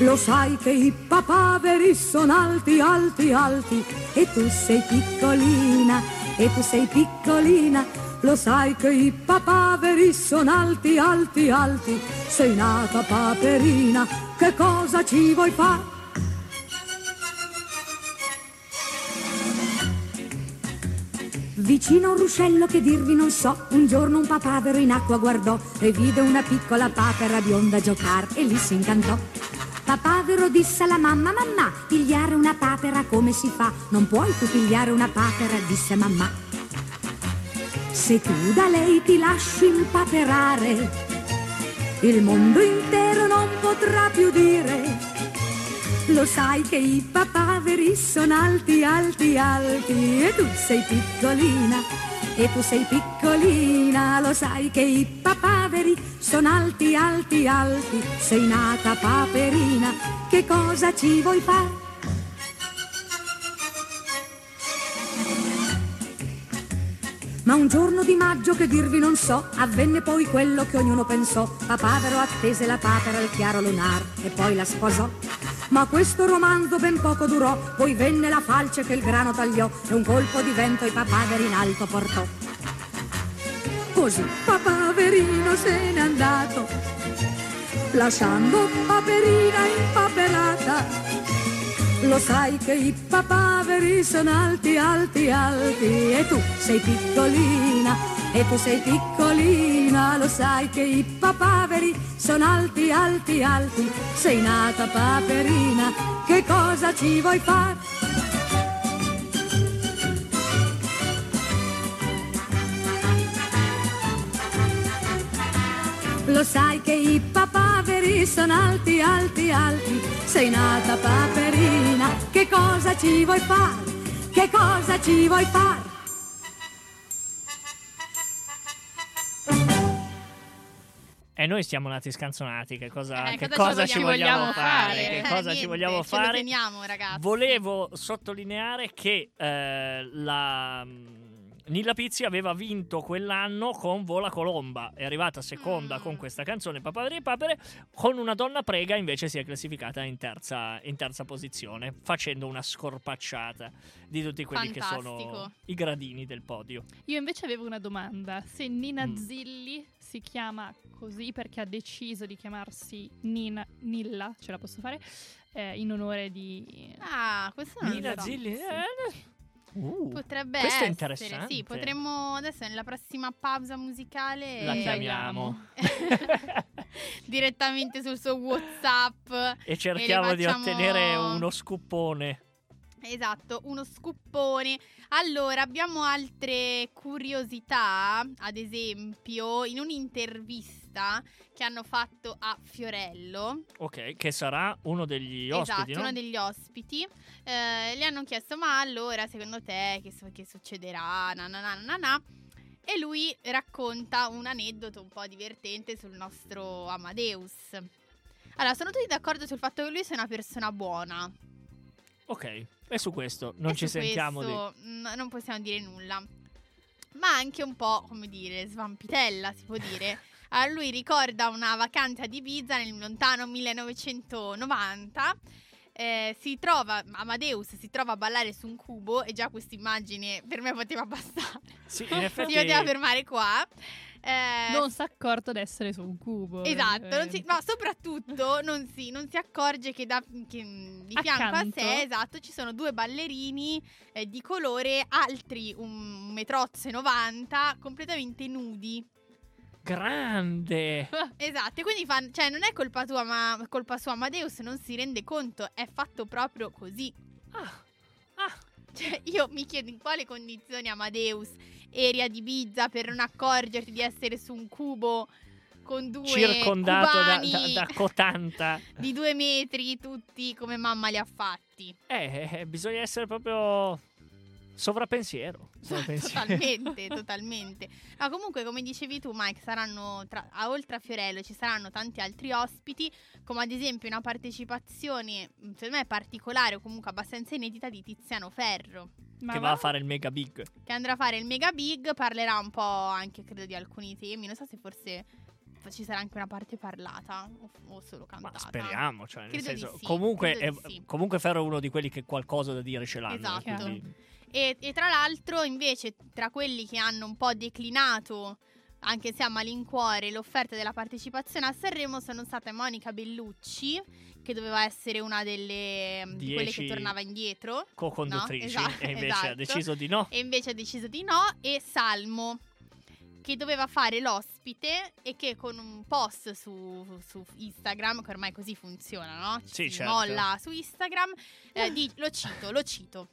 Lo sai che i papaveri sono alti, alti, alti e tu sei piccolina, e tu sei piccolina. Lo sai che i papaveri sono alti, alti, alti. Sei nata paperina, che cosa ci vuoi fare? Vicino a un ruscello che dirvi non so, un giorno un papavero in acqua guardò e vide una piccola papera bionda giocare e lì si incantò. Papavero disse alla mamma, mamma, pigliare una papera come si fa? Non puoi tu pigliare una papera, disse mamma. Se tu da lei ti lasci impaperare, il mondo intero non potrà più dire. Lo sai che i papaveri sono alti, alti, alti e tu sei piccolina, e tu sei piccolina. Lo sai che i papaveri sono alti, alti, alti, sei nata paperina, che cosa ci vuoi fare? Ma un giorno di maggio che dirvi non so, avvenne poi quello che ognuno pensò. Papavero attese la papera al chiaro lunar e poi la sposò. Ma questo romanzo ben poco durò, poi venne la falce che il grano tagliò e un colpo di vento i papaveri in alto portò. Così papaverino se n'è andato, lasciando paperina impaperata. Lo sai che i papaveri sono alti, alti, alti e tu sei piccolina, e tu sei piccolina. Lo sai che i papaveri sono alti, alti, alti, sei nata paperina, che cosa ci vuoi fare? Lo sai che i papaveri sono alti, alti, alti, sei nata paperina, che cosa ci vuoi fare? Che cosa ci vuoi fare? E noi siamo nati scanzonati, che cosa, Eh, che cosa ci cosa ci vogliamo vogliamo fare? fare? Che Eh, cosa ci niente, vogliamo ce lo fare? teniamo, ragazzi. Volevo sottolineare che eh, la mm, Nilla Pizzi aveva vinto quell'anno con Vola Colomba, è arrivata seconda Mm. con questa canzone Papaveri e Papere, con una donna prega invece si è classificata in terza, in terza posizione, facendo una scorpacciata di tutti quelli che sono Fantastico. i gradini del podio. Io invece avevo una domanda. Se Nina Mm. Zilli si chiama così perché ha deciso di chiamarsi Nina, Nilla, ce la posso fare, eh, in onore di... Ah, non Nilla lo so. Zilli, eh, uh, Potrebbe questo è essere, interessante. Sì, potremmo adesso nella prossima pausa musicale La chiamiamo. direttamente sul suo WhatsApp. e cerchiamo di facciamo- ottenere uno scuppone. Esatto, uno scuppone. Allora, abbiamo altre curiosità, ad esempio, in un'intervista che hanno fatto a Fiorello, Ok, che sarà uno degli ospiti, esatto, no? uno degli ospiti, eh, gli hanno chiesto, ma allora, secondo te, che, che succederà? Na, na, na, na, na. E lui racconta un aneddoto un po' divertente sul nostro Amadeus. Allora, sono tutti d'accordo sul fatto che lui sia una persona buona. Ok, e su questo non E ci sentiamo di... questo, mm, non possiamo dire nulla. Ma anche un po', come dire, svampitella, si può dire. Allora, lui ricorda una vacanza di Ibiza nel lontano 1990. eh, si trova, Amadeus si trova a ballare su un cubo e già questa immagine per me poteva bastare. Sì, in effetti... Si poteva fermare qua. Eh, Non si è accorto di essere su un cubo. Esatto, non si- ma soprattutto non si, non si accorge che, da, che, mm, di fianco Accanto. a sé esatto, ci sono due ballerini eh, di colore, altri un metrozzo e 90, completamente nudi. Grande! Esatto, e quindi fan- cioè, non è colpa tua, ma colpa sua. Amadeus non si rende conto, è fatto proprio così. Ah, ah, Cioè, io mi chiedo in quale condizioni Amadeus eri ad Ibiza per non accorgerti di essere su un cubo con due circondato da, da, da cotanta. di due metri, tutti come mamma li ha fatti. Eh, eh, bisogna essere proprio sovrappensiero. sovrappensiero. Totalmente, totalmente. Ma comunque, come dicevi tu, Mike, saranno tra- a- oltre a Fiorello ci saranno tanti altri ospiti, come ad esempio una partecipazione, secondo me particolare o comunque abbastanza inedita di Tiziano Ferro, Ma che va a fare il mega big. che andrà a fare il Mega Big, parlerà un po' anche, credo, di alcuni temi. Non so se forse ci sarà anche una parte parlata o, solo Ma cantata. speriamo, cioè, nel Credo di senso, sì, comunque, credo è- di sì. comunque Ferro è uno di quelli che qualcosa da dire ce l'hanno. Esatto. quindi- E, e tra l'altro, invece, tra quelli che hanno un po' declinato, anche se a malincuore, l'offerta della partecipazione a Sanremo sono state Monica Bellucci, che doveva essere una delle di quelle che Dieci tornava indietro, co-conduttrici No, esatto, e invece ha esatto. deciso di no. e invece ha deciso di no, e Salmo. Che doveva fare l'ospite e che con un post su, su Instagram, che ormai così funziona, no? Ci Sì, si certo. molla su Instagram, eh, di- lo cito, lo cito.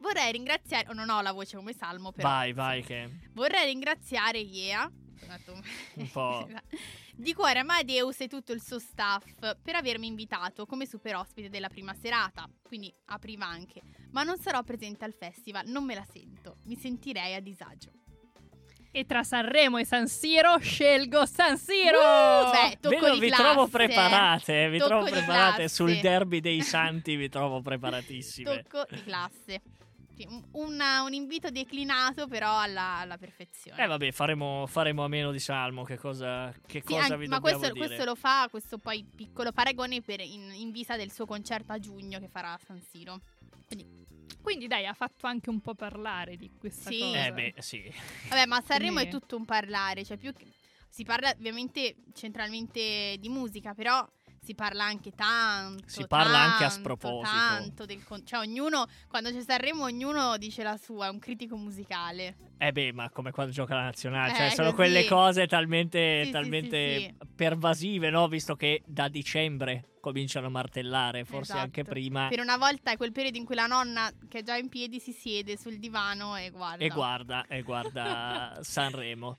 Vorrei ringraziare, oh, non ho la voce come Salmo, però Vai, vai, che... vorrei ringraziare Iea Un po'. Di cuore Amadeus e tutto il suo staff per avermi invitato come super ospite della prima serata, quindi apriva anche. Ma non sarò presente al festival, non me la sento, mi sentirei a disagio. E tra Sanremo e San Siro scelgo San Siro! Uh, beh, tocco Vedo, di vi trovo preparate, eh, vi Tocco trovo preparate classe. sul derby dei santi, vi trovo preparatissime. Tocco di classe. Sì, un, una- un invito declinato però alla, alla perfezione. Eh vabbè, faremo, faremo a meno di Salmo, che cosa, che Sì, cosa anche- vi ma questo, dire? questo lo fa, questo poi piccolo paragone per- in, in vista del suo concerto a giugno che farà a San Siro. Quindi dai, ha fatto anche un po' parlare di questa Sì. cosa. Eh beh, sì. Vabbè, ma a Sanremo è Quindi- tutto un parlare, cioè più che- si parla ovviamente centralmente di musica, però si parla anche tanto. Si parla anche a tanto, sproposito. Tanto del con- cioè ognuno, quando c'è Sanremo, ognuno dice la sua, è un critico musicale. Eh beh, ma come quando gioca la nazionale, cioè Eh, sono così. quelle cose talmente, Sì, sì, talmente sì, pervasive, no? Visto che da dicembre cominciano a martellare, forse Esatto. anche prima. Per una volta è quel periodo in cui la nonna, che è già in piedi, si siede sul divano e guarda. E guarda, e guarda Sanremo.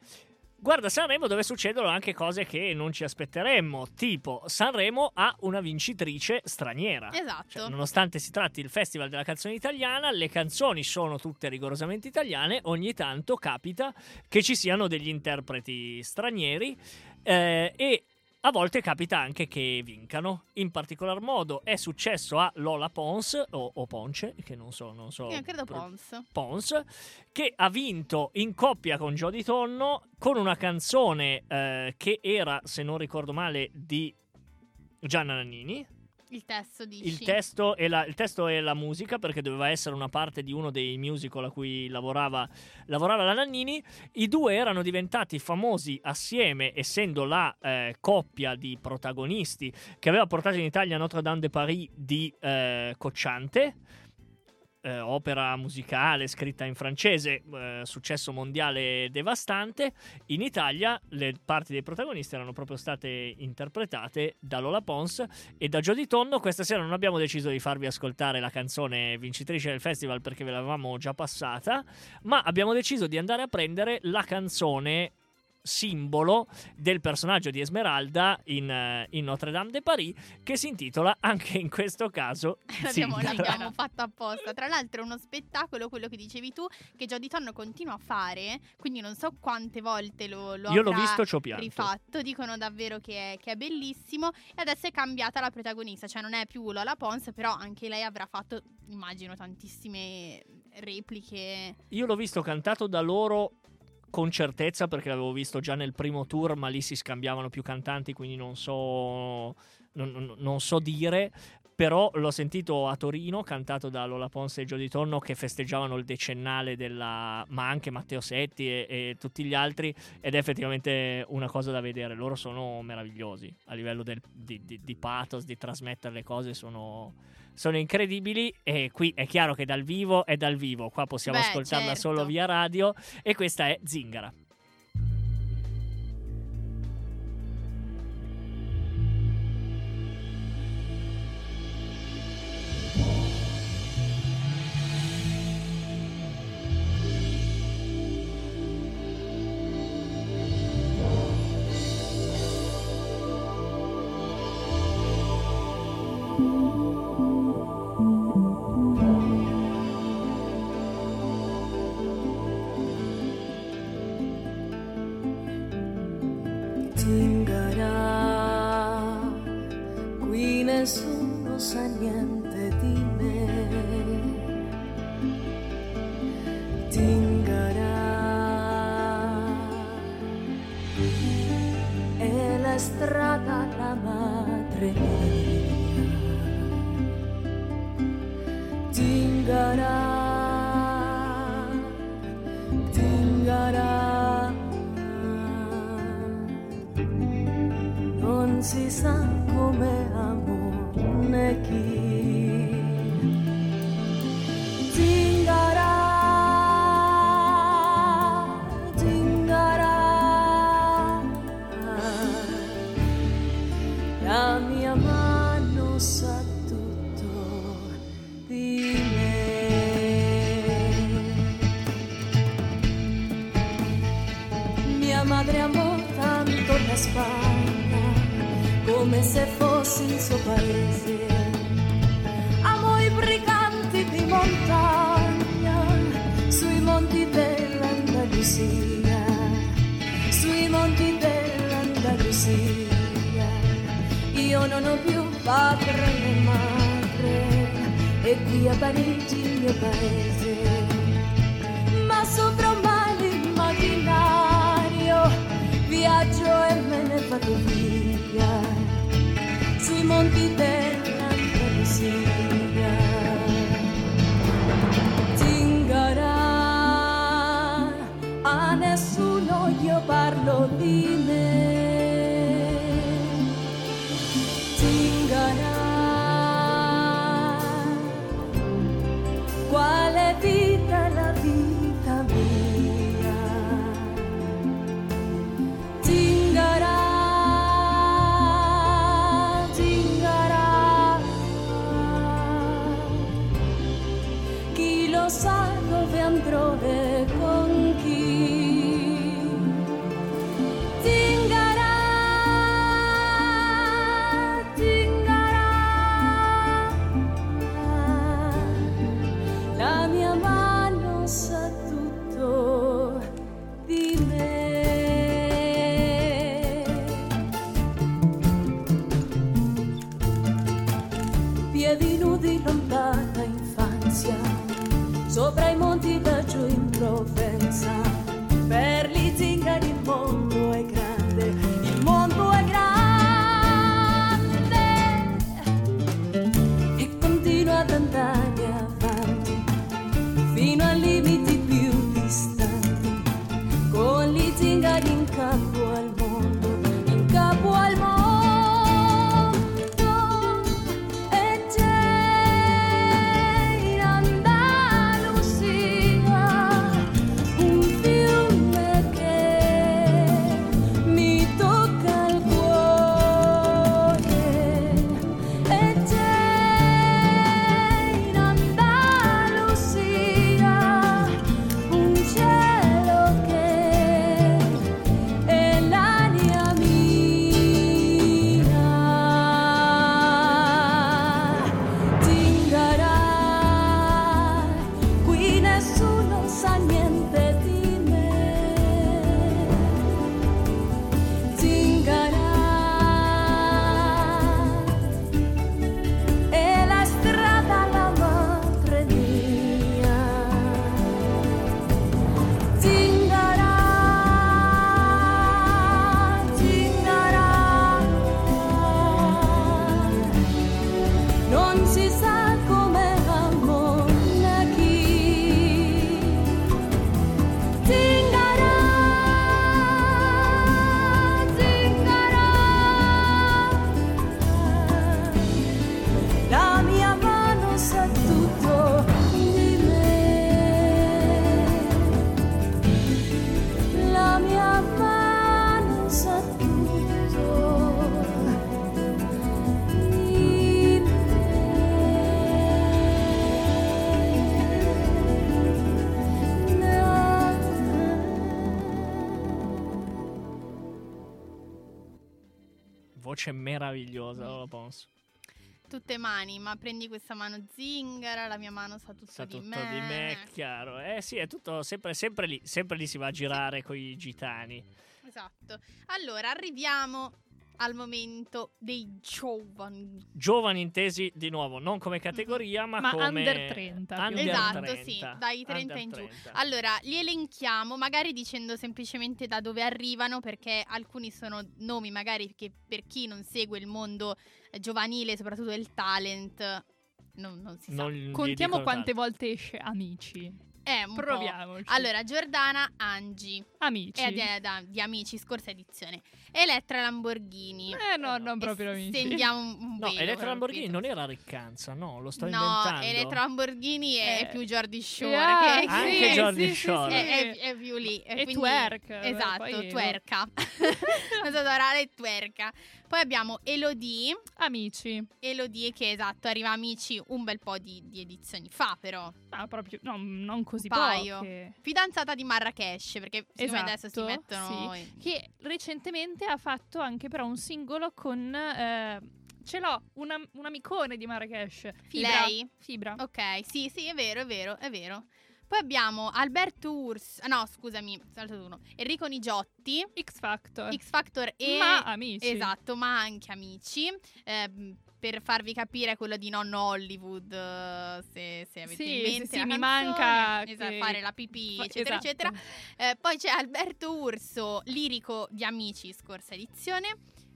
Guarda Sanremo dove succedono anche cose che non ci aspetteremmo, tipo Sanremo ha una vincitrice straniera. Esatto. Cioè, nonostante si tratti del Festival della canzone italiana, le canzoni sono tutte rigorosamente italiane, ogni tanto capita che ci siano degli interpreti stranieri eh, e a volte capita anche che vincano. In particolar modo è successo a Lola Pons o, o Ponce, che non so, non so. Io credo pro- Pons. Pons, che ha vinto in coppia con Jody Tonno con una canzone eh, che era, se non ricordo male, di Gianna Nannini. Il testo dici. Il testo, e la, il testo e la musica, perché doveva essere una parte di uno dei musical a cui lavorava, lavorava la Nannini. I due erano diventati famosi assieme, essendo la eh, coppia di protagonisti che aveva portato in Italia Notre Dame de Paris di eh, Cocciante. Eh, opera musicale scritta in francese, eh, successo mondiale devastante. In Italia le parti dei protagonisti erano proprio state interpretate da Lola Pons e da Jody Tonno. Questa sera non abbiamo deciso di farvi ascoltare la canzone vincitrice del festival perché ve l'avevamo già passata, ma abbiamo deciso di andare a prendere la canzone simbolo del personaggio di Esmeralda in, eh, in Notre Dame de Paris che si intitola anche in questo caso L'abbiamo, l'abbiamo fatto apposta. Tra l'altro, è uno spettacolo, quello che dicevi tu, che Jodie Tonno continua a fare. Quindi non so quante volte lo, lo Io l'ho visto, ci ho pianto. rifatto. Dicono davvero che è, che è bellissimo. E adesso è cambiata la protagonista, cioè non è più Lola Pons, però anche lei avrà fatto, immagino, tantissime repliche. Io l'ho visto cantato da loro con certezza perché l'avevo visto già nel primo tour, ma lì si scambiavano più cantanti, quindi non so, non, non- so dire. Però l'ho sentito a Torino, cantato da Lola Ponce e Jody Tonno, che festeggiavano il decennale della. ma anche Matteo Setti e, e tutti gli altri. Ed è effettivamente una cosa da vedere. Loro sono meravigliosi a livello del- di, di- di pathos, di trasmettere le cose. Sono, sono incredibili. E qui è chiaro che dal vivo è dal vivo. Qua possiamo Beh, ascoltarla certo. solo via radio. E questa è. Zingara, meravigliosa, Lola Pons. Tutte mani, ma prendi questa mano zingara, la mia mano sa tutto, Sa di, tutto me. di me, chiaro. Eh sì, è tutto sempre, sempre lì. Sempre lì si va a girare con i gitani. Esatto. Allora, arriviamo al momento dei giovani. Giovani intesi di nuovo, non come categoria, ma, Ma come under 30 più o Under. Esatto, 30. sì, dai 30 in Under giù. 30. Allora, li elenchiamo, magari dicendo semplicemente da dove arrivano, perché alcuni sono nomi magari che per chi non segue il mondo eh, giovanile, soprattutto il talent, non, non si sa. Non Contiamo quante tanto. volte esce Amici. Eh, un po'. Proviamoci. Allora, Giordana Angi, Amici. è di, da- di Amici, scorsa edizione. Elettra Lamborghini. Eh no, non proprio Amici. Stendiamo un, un No. Elettra Lamborghini non era riccanza, no, lo sto No, inventando. Elettra Lamborghini è Eh, più Jordi Shore. ah, che- Anche sì, Jordi sì, Shore. sì. È, è- è più lì. E quindi- twerk, beh, Esatto, poi- twerka. Non so adorare twerka. Poi abbiamo Elodie. Amici. Elodie che esatto, arriva Amici un bel po' di, di edizioni fa però. Ah, proprio, no, non così paio. poche. Fidanzata di Marrakesh, perché siccome adesso si Esatto, mettono... sì. Che recentemente ha fatto anche però un singolo con... eh, ce l'ho, una, un amicone di Marrakesh. Fibra. Lei? Fibra. Ok, sì, sì, è vero, è vero, è vero. Poi abbiamo Alberto Urs, no, scusami, saltato uno. Enrico Nigiotti, X Factor. X Factor e Ma amici. Esatto, ma anche amici. Ehm, per farvi capire quello di nonno Hollywood, se, se avete Sì, in mente. sì, sì, la mi canzone, manca esatto, che- fare la pipì, Fa- eccetera, esatto. eccetera. Eh, poi c'è Alberto Urso, lirico di Amici, scorsa edizione.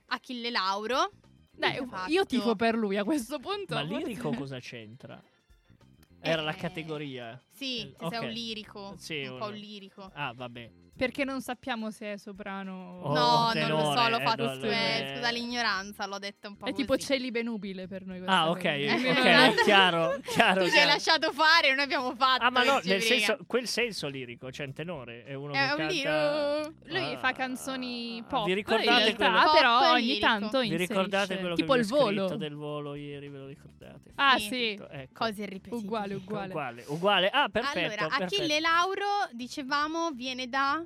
Achille Lauro. Dai, io tifo per lui a questo punto. Ma lirico cosa c'entra? Era la Eh, categoria. Sì, Eh, se sei ok. un lirico. Sì, un uno- po' un lirico. Ah, vabbè. Perché non sappiamo se è soprano Oh, no, non tenore, lo so, l'ho fatto. eh, eh. scusa l'ignoranza, l'ho detto un po' È così. tipo celibe nubile per noi. questa Ah, ok, ok, chiaro, chiaro. Tu ci hai chiaro. lasciato fare, noi abbiamo fatto. Ah, ma no, che nel senso, quel senso lirico, cioè in tenore, è uno che È un canta... Lui Ah, fa canzoni vi pop ricordate in realtà, quello- però Pop ogni lirico. tanto Vi inserisce. ricordate quello tipo che il vi volo. del volo ieri, ve lo ricordate? Ah, Sì. sì. Ecco. Cose irripetibili. Uguale, uguale. Uguale, uguale. Ah, perfetto. allora, Achille. Lauro, dicevamo, viene da...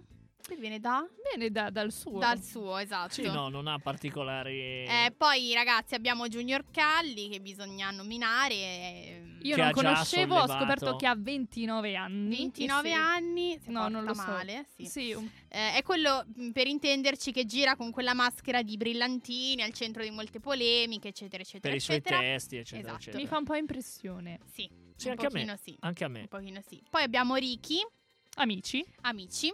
Viene da? Viene da- dal suo. Dal suo, esatto. Sì, no, non ha particolari... Eh, poi ragazzi abbiamo Junior Calli che bisogna nominare. eh, Io Che non conoscevo, ho scoperto che ha 29 anni. 29 e se- anni, si No, porta non lo so. male. Sì. Sì, Eh, è quello, mh, per intenderci, che gira con quella maschera di brillantini al centro di molte polemiche, eccetera, eccetera, per i suoi eccetera. testi, eccetera, Esatto. eccetera. mi fa un po' impressione. Sì, Sì, un anche a me. sì. Anche a me. Un pochino sì. Poi abbiamo Ricky, Amici. amici,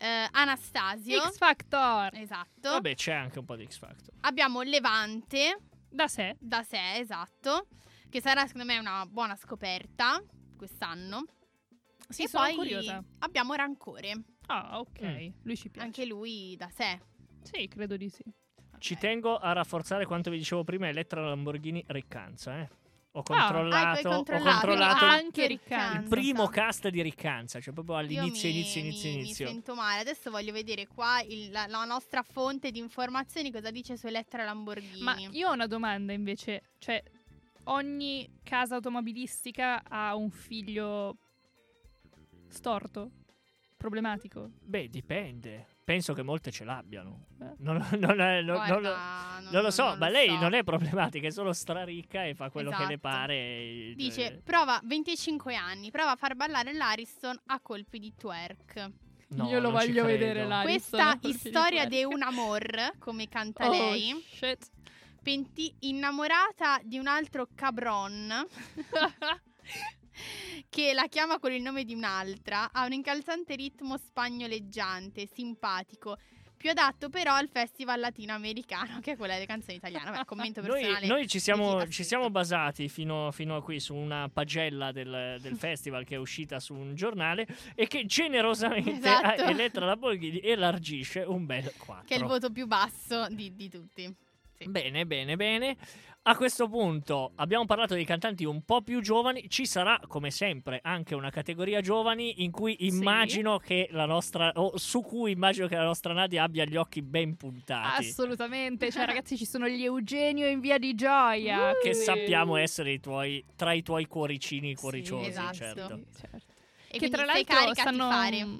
eh, Anastasio. X Factor. Esatto. Vabbè, c'è anche un po' di X Factor. Abbiamo Levante, Da sé. da sé, esatto. Che sarà secondo me una buona scoperta quest'anno. Sì, e sono poi curiosa. abbiamo Rancore, Ah, ok. Mm. Lui ci piace. anche lui da sé. Sì, credo di sì. Ci Ok. tengo a rafforzare quanto vi dicevo prima, Elettra Lamborghini Riccanza, eh. Ho Ah, controllato, ho controllato. controllato Ah, il- anche Riccanza. il primo cast di Riccanza, cioè proprio Io all'inizio, mi, inizio, inizio, mi- inizio. Mi sento male. Adesso voglio vedere qua il- la, la nostra fonte di informazioni cosa dice su Elettra Lamborghini. Ma io ho una domanda invece. Cioè, ogni casa automobilistica ha un figlio storto? Problematico? Beh, dipende. Penso che molte ce l'abbiano. Non, non è- non- Guarda, non lo- non- non lo so, non ma lo lei so. non è problematica, è solo straricca e fa quello che le Esatto. pare. Dice, eh, prova 25 anni, prova a far ballare l'Ariston a colpi di twerk. no, Io lo voglio vedere là. Ariston Questa di storia de un amor, come canta Oh, lei, shit. penti- innamorata di un altro cabron che la chiama con il nome di un'altra, ha un incalzante ritmo spagnoleggiante, simpatico, più adatto però al festival latinoamericano, che è quella delle canzoni italiane. Beh, commento Noi, personale. noi ci, di siamo, ci siamo basati fino, fino a qui su una pagella del, del festival che è uscita su un giornale e che generosamente Esatto. Elettra Lamborghini elargisce un bel 4. Che è il voto più basso di, di tutti. Sì. Bene, bene, bene. A questo punto abbiamo parlato dei cantanti un po' più giovani. Ci sarà, come sempre, anche una categoria giovani in cui immagino che la nostra, o su cui immagino che la nostra Nadia abbia gli occhi ben puntati. Assolutamente. Cioè, ragazzi, ci sono gli Eugenio in via di gioia. che quindi- sappiamo essere i tuoi, tra i tuoi cuoricini cuoriciosi, esatto. certo. Sì, certo. E che tra l'altro carica stanno... di fare.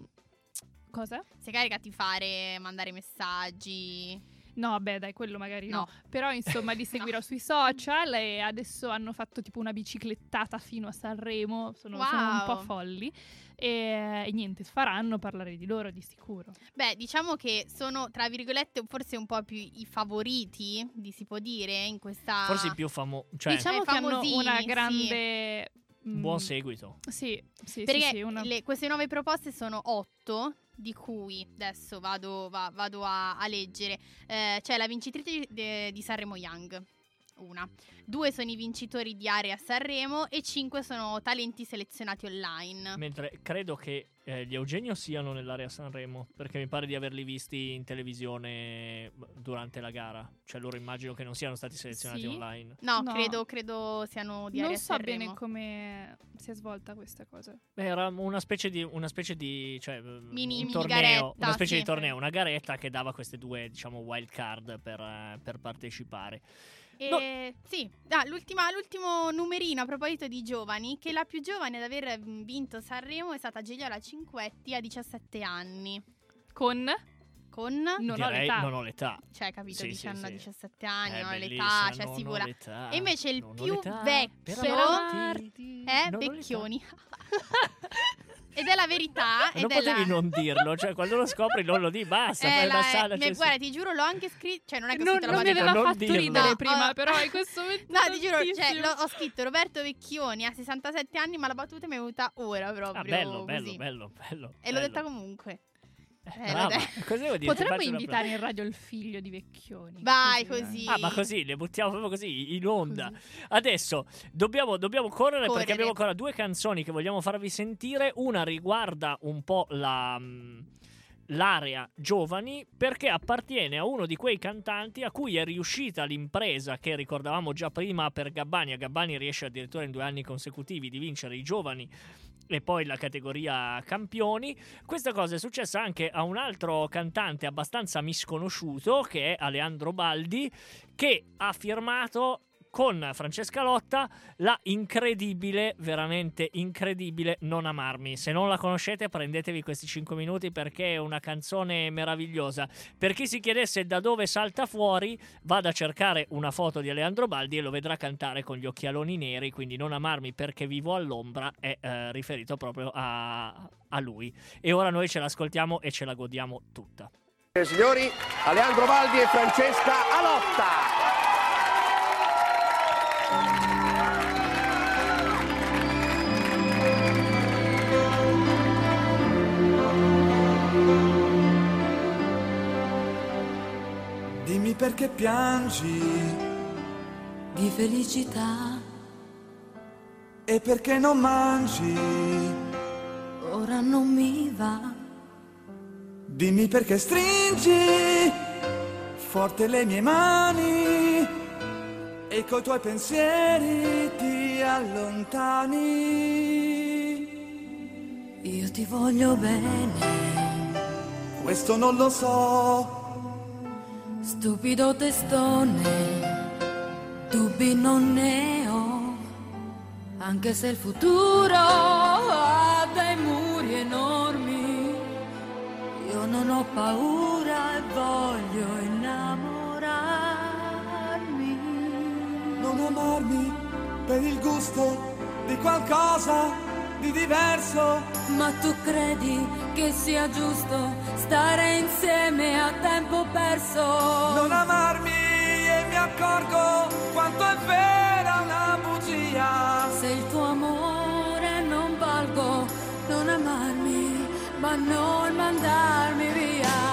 Cosa? Sei carica di fare, mandare messaggi. No, beh, dai, quello magari no. No. Però, insomma, li seguirò sui social e adesso hanno fatto tipo una biciclettata fino a Sanremo. Sono, sono un po' Wow. folli. E, e niente, faranno parlare di loro di sicuro. Beh, diciamo che sono, tra virgolette, forse un po' più i favoriti, di si può dire, in questa... Forse i più famosi, cioè diciamo Eh, che hanno una sì. grande... mm, buon seguito. Sì, sì, Perché sì, sì, una- le- queste nuove proposte sono otto, di cui adesso vado, va- vado a, a leggere. Eh, c'è la vincitrice di, di Sanremo Young, una. Due sono i vincitori di Area Sanremo e cinque sono talenti selezionati online. Mentre credo che eh, gli Eugenio siano nell'area Sanremo, perché mi pare di averli visti in televisione durante la gara. Cioè loro immagino che non siano stati selezionati Sì? online. No, No. Credo, credo siano di non Area so Sanremo. bene come si è svolta questa cosa. Beh, Era una specie di, una specie di cioè, Mini- un mini torneo, garetta, una specie sì. di torneo, una garetta che dava queste due, diciamo, wild card per, eh, per partecipare. E, Sì, ah, l'ultima- l'ultimo numerino a proposito di giovani, che la più giovane ad aver mm, vinto Sanremo è stata Gigliola Cinquetti a 17 anni. Con Con... non ho Direi l'età. non ho l'età. Cioè, capito, Sì, dice sì, hanno sì. 17 anni, È non ho l'età, cioè non si ho vola. l'età, E invece il non ho più vecchio per amarti. è Non ho. Vecchioni. Ed è la verità. Ma non potevi la... non dirlo, cioè quando lo scopri non lo di, basta, è fai la- la sala. mi- cioè, guarda, ti giuro, l'ho anche scritto. Cioè, non è che ho non, scritto la non mi battuta. aveva non fatto dirlo. ridere No, prima, oh. però in questo momento. No, ti giuro, cioè, ho scritto Roberto Vecchioni a 67 anni, ma la battuta mi è venuta ora proprio. Ah, bello, bello, così. bello, bello. E l'ho detta comunque. Eh, brava. Cosa devo dire? Ti Potremmo faccio un invitare in radio il figlio di Vecchioni. Vai, così. Ah, ma così, le buttiamo proprio così, in onda. Così. Adesso dobbiamo, dobbiamo correre, Correre. perché abbiamo ancora due canzoni che vogliamo farvi sentire. Una riguarda un po' la. mm, L'area giovani perché appartiene a uno di quei cantanti a cui è riuscita l'impresa che ricordavamo già prima per Gabbani. A Gabbani riesce addirittura in due anni consecutivi di vincere i giovani e poi la categoria campioni. Questa cosa è successa anche a un altro cantante abbastanza misconosciuto che è Aleandro Baldi che ha firmato con Francesca Lotta la incredibile, veramente incredibile Non amarmi. Se non la conoscete prendetevi questi 5 minuti perché è una canzone meravigliosa. Per chi si chiedesse da dove salta fuori, vada a cercare una foto di Aleandro Baldi e lo vedrà cantare con gli occhialoni neri, quindi Non amarmi perché vivo all'ombra è eh, riferito proprio a, a lui. E ora noi ce l'ascoltiamo e ce la godiamo tutta. Signori, Aleandro Valdi e Francesca Alotta. Dimmi perché piangi di felicità. e perché non mangi. Ora non mi va. Dimmi perché stringi forte le mie mani e coi tuoi pensieri ti allontani. Io ti voglio bene, Questo non lo so, stupido testone. Dubbi non ne ho, anche se il futuro ha dei muri enormi. Io non ho paura e voglio innamorarmi. non amarmi per il gusto di qualcosa di diverso. Ma tu credi che sia giusto stare insieme a tempo perso? Non amarmi e mi accorgo quanto è vera una bugia. Se il tuo amore non valgo, non amarmi, ma non mandarmi via.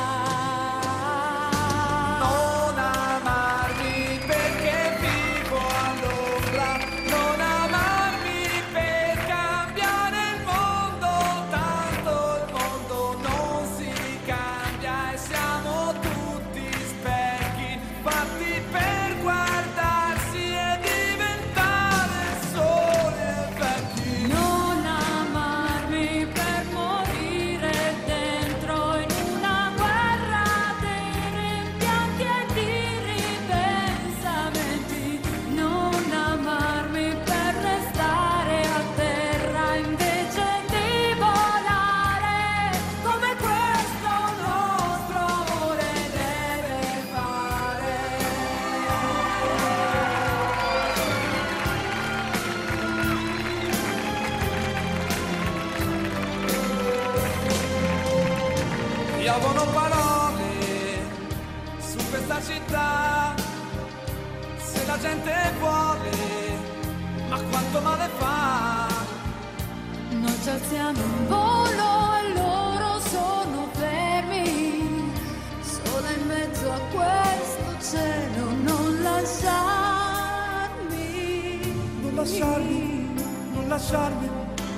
Lasciarmi,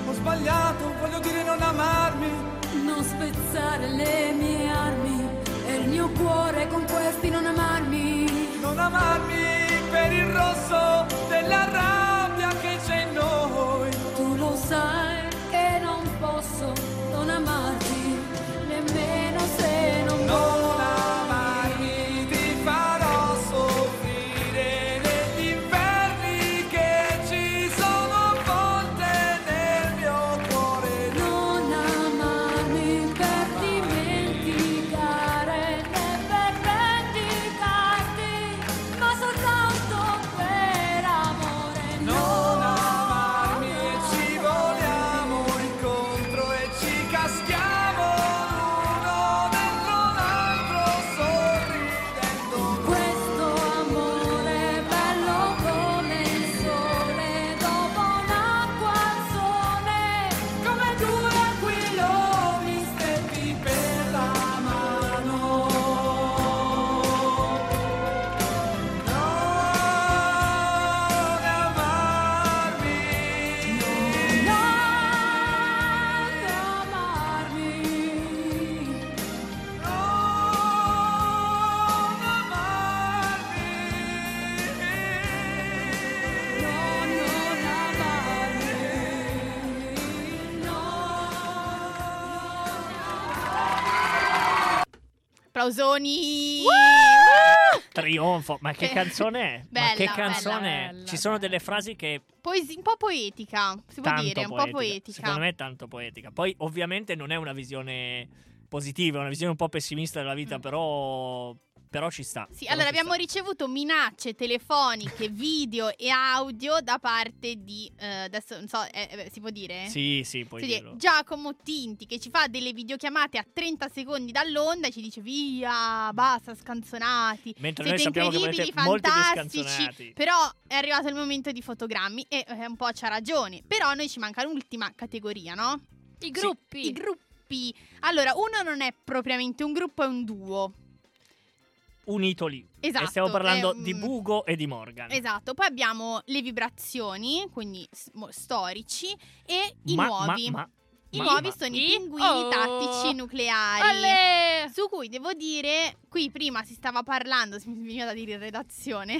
ho sbagliato, voglio dire non amarmi. Non spezzare le mie armi e il mio cuore con questi non amarmi. Non amarmi per il rosso della rabbia che c'è in noi. Tu lo sai Applausoni. Trionfo, ma che Eh, canzone è? ma bella, che bella, canzone è? bella, Ci sono bella. delle frasi che Poesi- un po' poetica, si può dire, un poetica. po' poetica. Secondo me è tanto poetica. Poi ovviamente non è una visione positiva, è una visione un po' pessimista della vita, Mm. però però ci sta. Sì, allora abbiamo sta. ricevuto minacce telefoniche, video e audio da parte di eh, adesso non so, eh, eh, si può dire? Sì, sì, puoi Si può dire, dirlo. Giacomo Tinti che ci fa delle videochiamate a 30 secondi dall'onda e ci dice via, basta, scanzonati. Mentre Siete noi sappiamo che incredibili, volete fantastici. Però è arrivato il momento di fotogrammi e eh, un po' c'ha ragione. Però a noi ci manca l'ultima categoria, no? I gruppi. I gruppi. Allora, uno non è propriamente un gruppo, è un duo. Unito lì. Esatto, E stiamo parlando un- di Bugo e di Morgan. Esatto, poi abbiamo le vibrazioni, quindi storici, e i Ma- nuovi. ma- ma- I ma- nuovi ma- sono i pinguini Oh. tattici nucleari. Alle! Su cui devo dire, qui prima si stava parlando, mi veniva da dire redazione.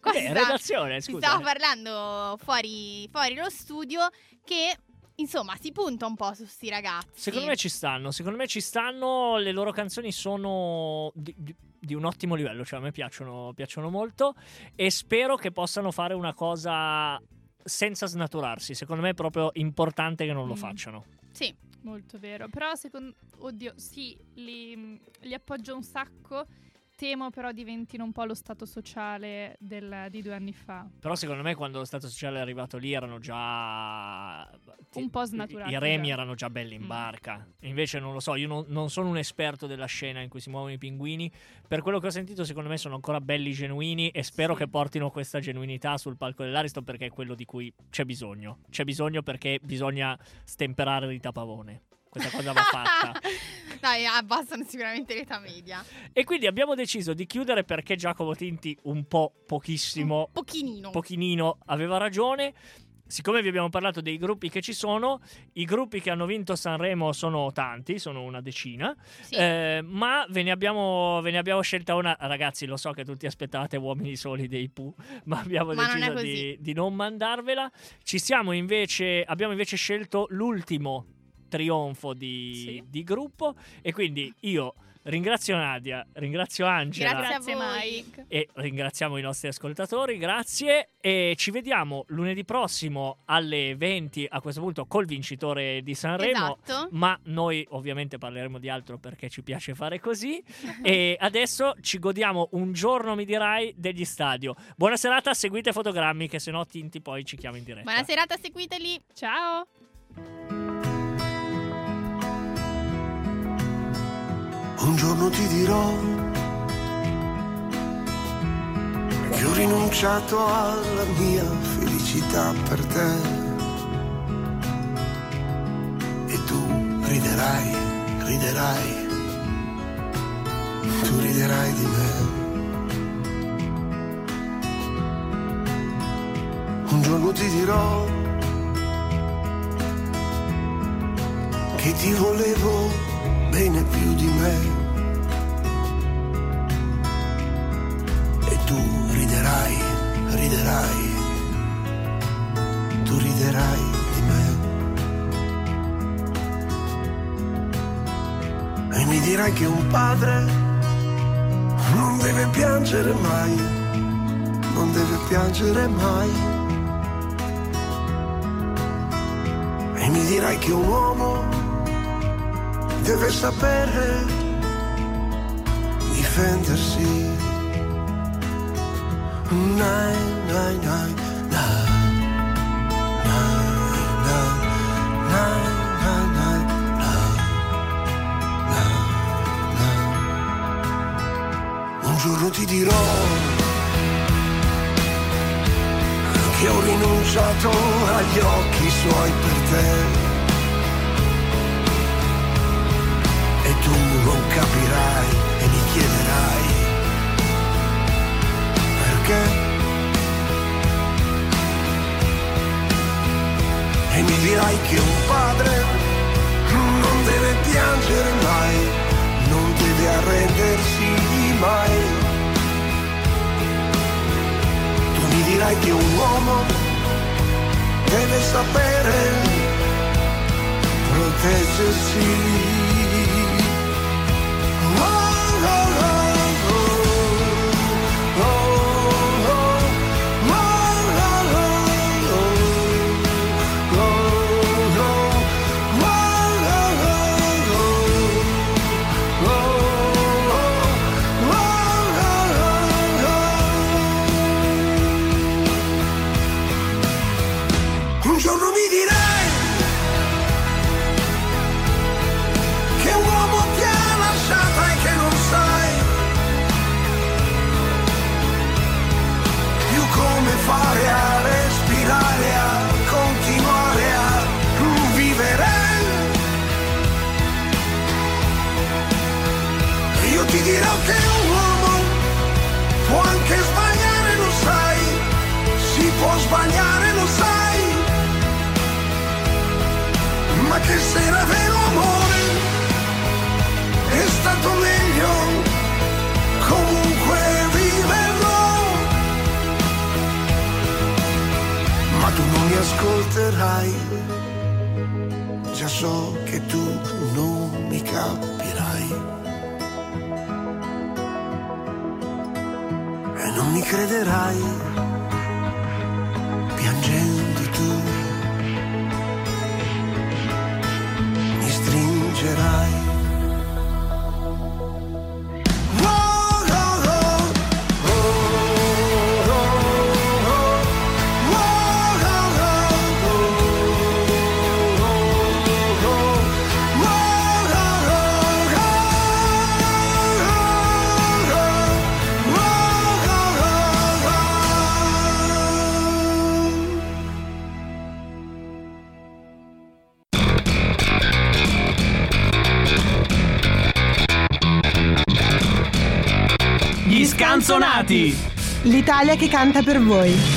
Qua Vabbè, si sta- redazione, si scusa. stava parlando fuori, fuori lo studio che insomma si punta un po' su sti ragazzi. Secondo me ci stanno, secondo me ci stanno, le loro canzoni sono di, di- di un ottimo livello, cioè a me piacciono, piacciono molto e spero che possano fare una cosa senza snaturarsi, secondo me è proprio importante che non lo Mm. facciano. Sì, Molto vero. Però secondo... Oddio, sì, li, li appoggio un sacco. Temo però diventino un po' lo stato sociale del- di due anni fa. Però secondo me quando lo Stato sociale è arrivato lì erano già... Un po' snaturati, I remi erano già belli in Mm. barca. Invece non lo so, io non, non sono un esperto della scena in cui si muovono i pinguini. Per quello che ho sentito secondo me sono ancora belli genuini e spero Sì. che portino questa genuinità sul palco dell'Ariston perché è quello di cui c'è bisogno. C'è bisogno perché bisogna stemperare Rita Pavone. Questa cosa va fatta. dai, abbassano sicuramente l'età media. E quindi abbiamo deciso di chiudere perché Giacomo Tinti un po' pochissimo Pochinino. pochinino aveva ragione. Siccome vi abbiamo parlato dei gruppi che ci sono, i gruppi che hanno vinto Sanremo sono tanti, sono una decina, Sì. eh, ma ve ne, abbiamo, ve ne abbiamo scelta una. Ragazzi, lo so che tutti aspettate uomini soli dei Pooh, ma abbiamo Ma non deciso così. di, di non mandarvela. Ci siamo invece, abbiamo invece scelto l'ultimo trionfo di, Sì. di gruppo, e quindi io ringrazio Nadia, ringrazio Angela. Grazie a voi. Mike. E ringraziamo i nostri ascoltatori, grazie. E ci vediamo lunedì prossimo alle 20, a questo punto col vincitore di Sanremo. Esatto. Ma noi ovviamente parleremo di altro perché ci piace fare così. e adesso ci godiamo un giorno, mi dirai, degli stadio. Buona serata, seguite fotogrammi che se no Tinti poi ci chiama in diretta. Buona serata, seguiteli. Ciao! Un giorno ti dirò che ho rinunciato alla mia felicità per te. E tu riderai, riderai, tu riderai di me. Un giorno ti dirò che ti volevo bene più di me. E tu riderai, riderai, tu riderai di me. E mi dirai che un padre non deve piangere mai, non deve piangere mai. E mi dirai che un uomo deve sapere difendersi. Nai, nai, nai. Un giorno ti dirò che ho rinunciato agli occhi suoi per te. Non capirai e mi chiederai perché. E mi dirai che un padre non deve piangere mai, non deve arrendersi mai. Tu mi dirai che un uomo deve sapere proteggersi. Scanzonati! L'Italia che canta per voi.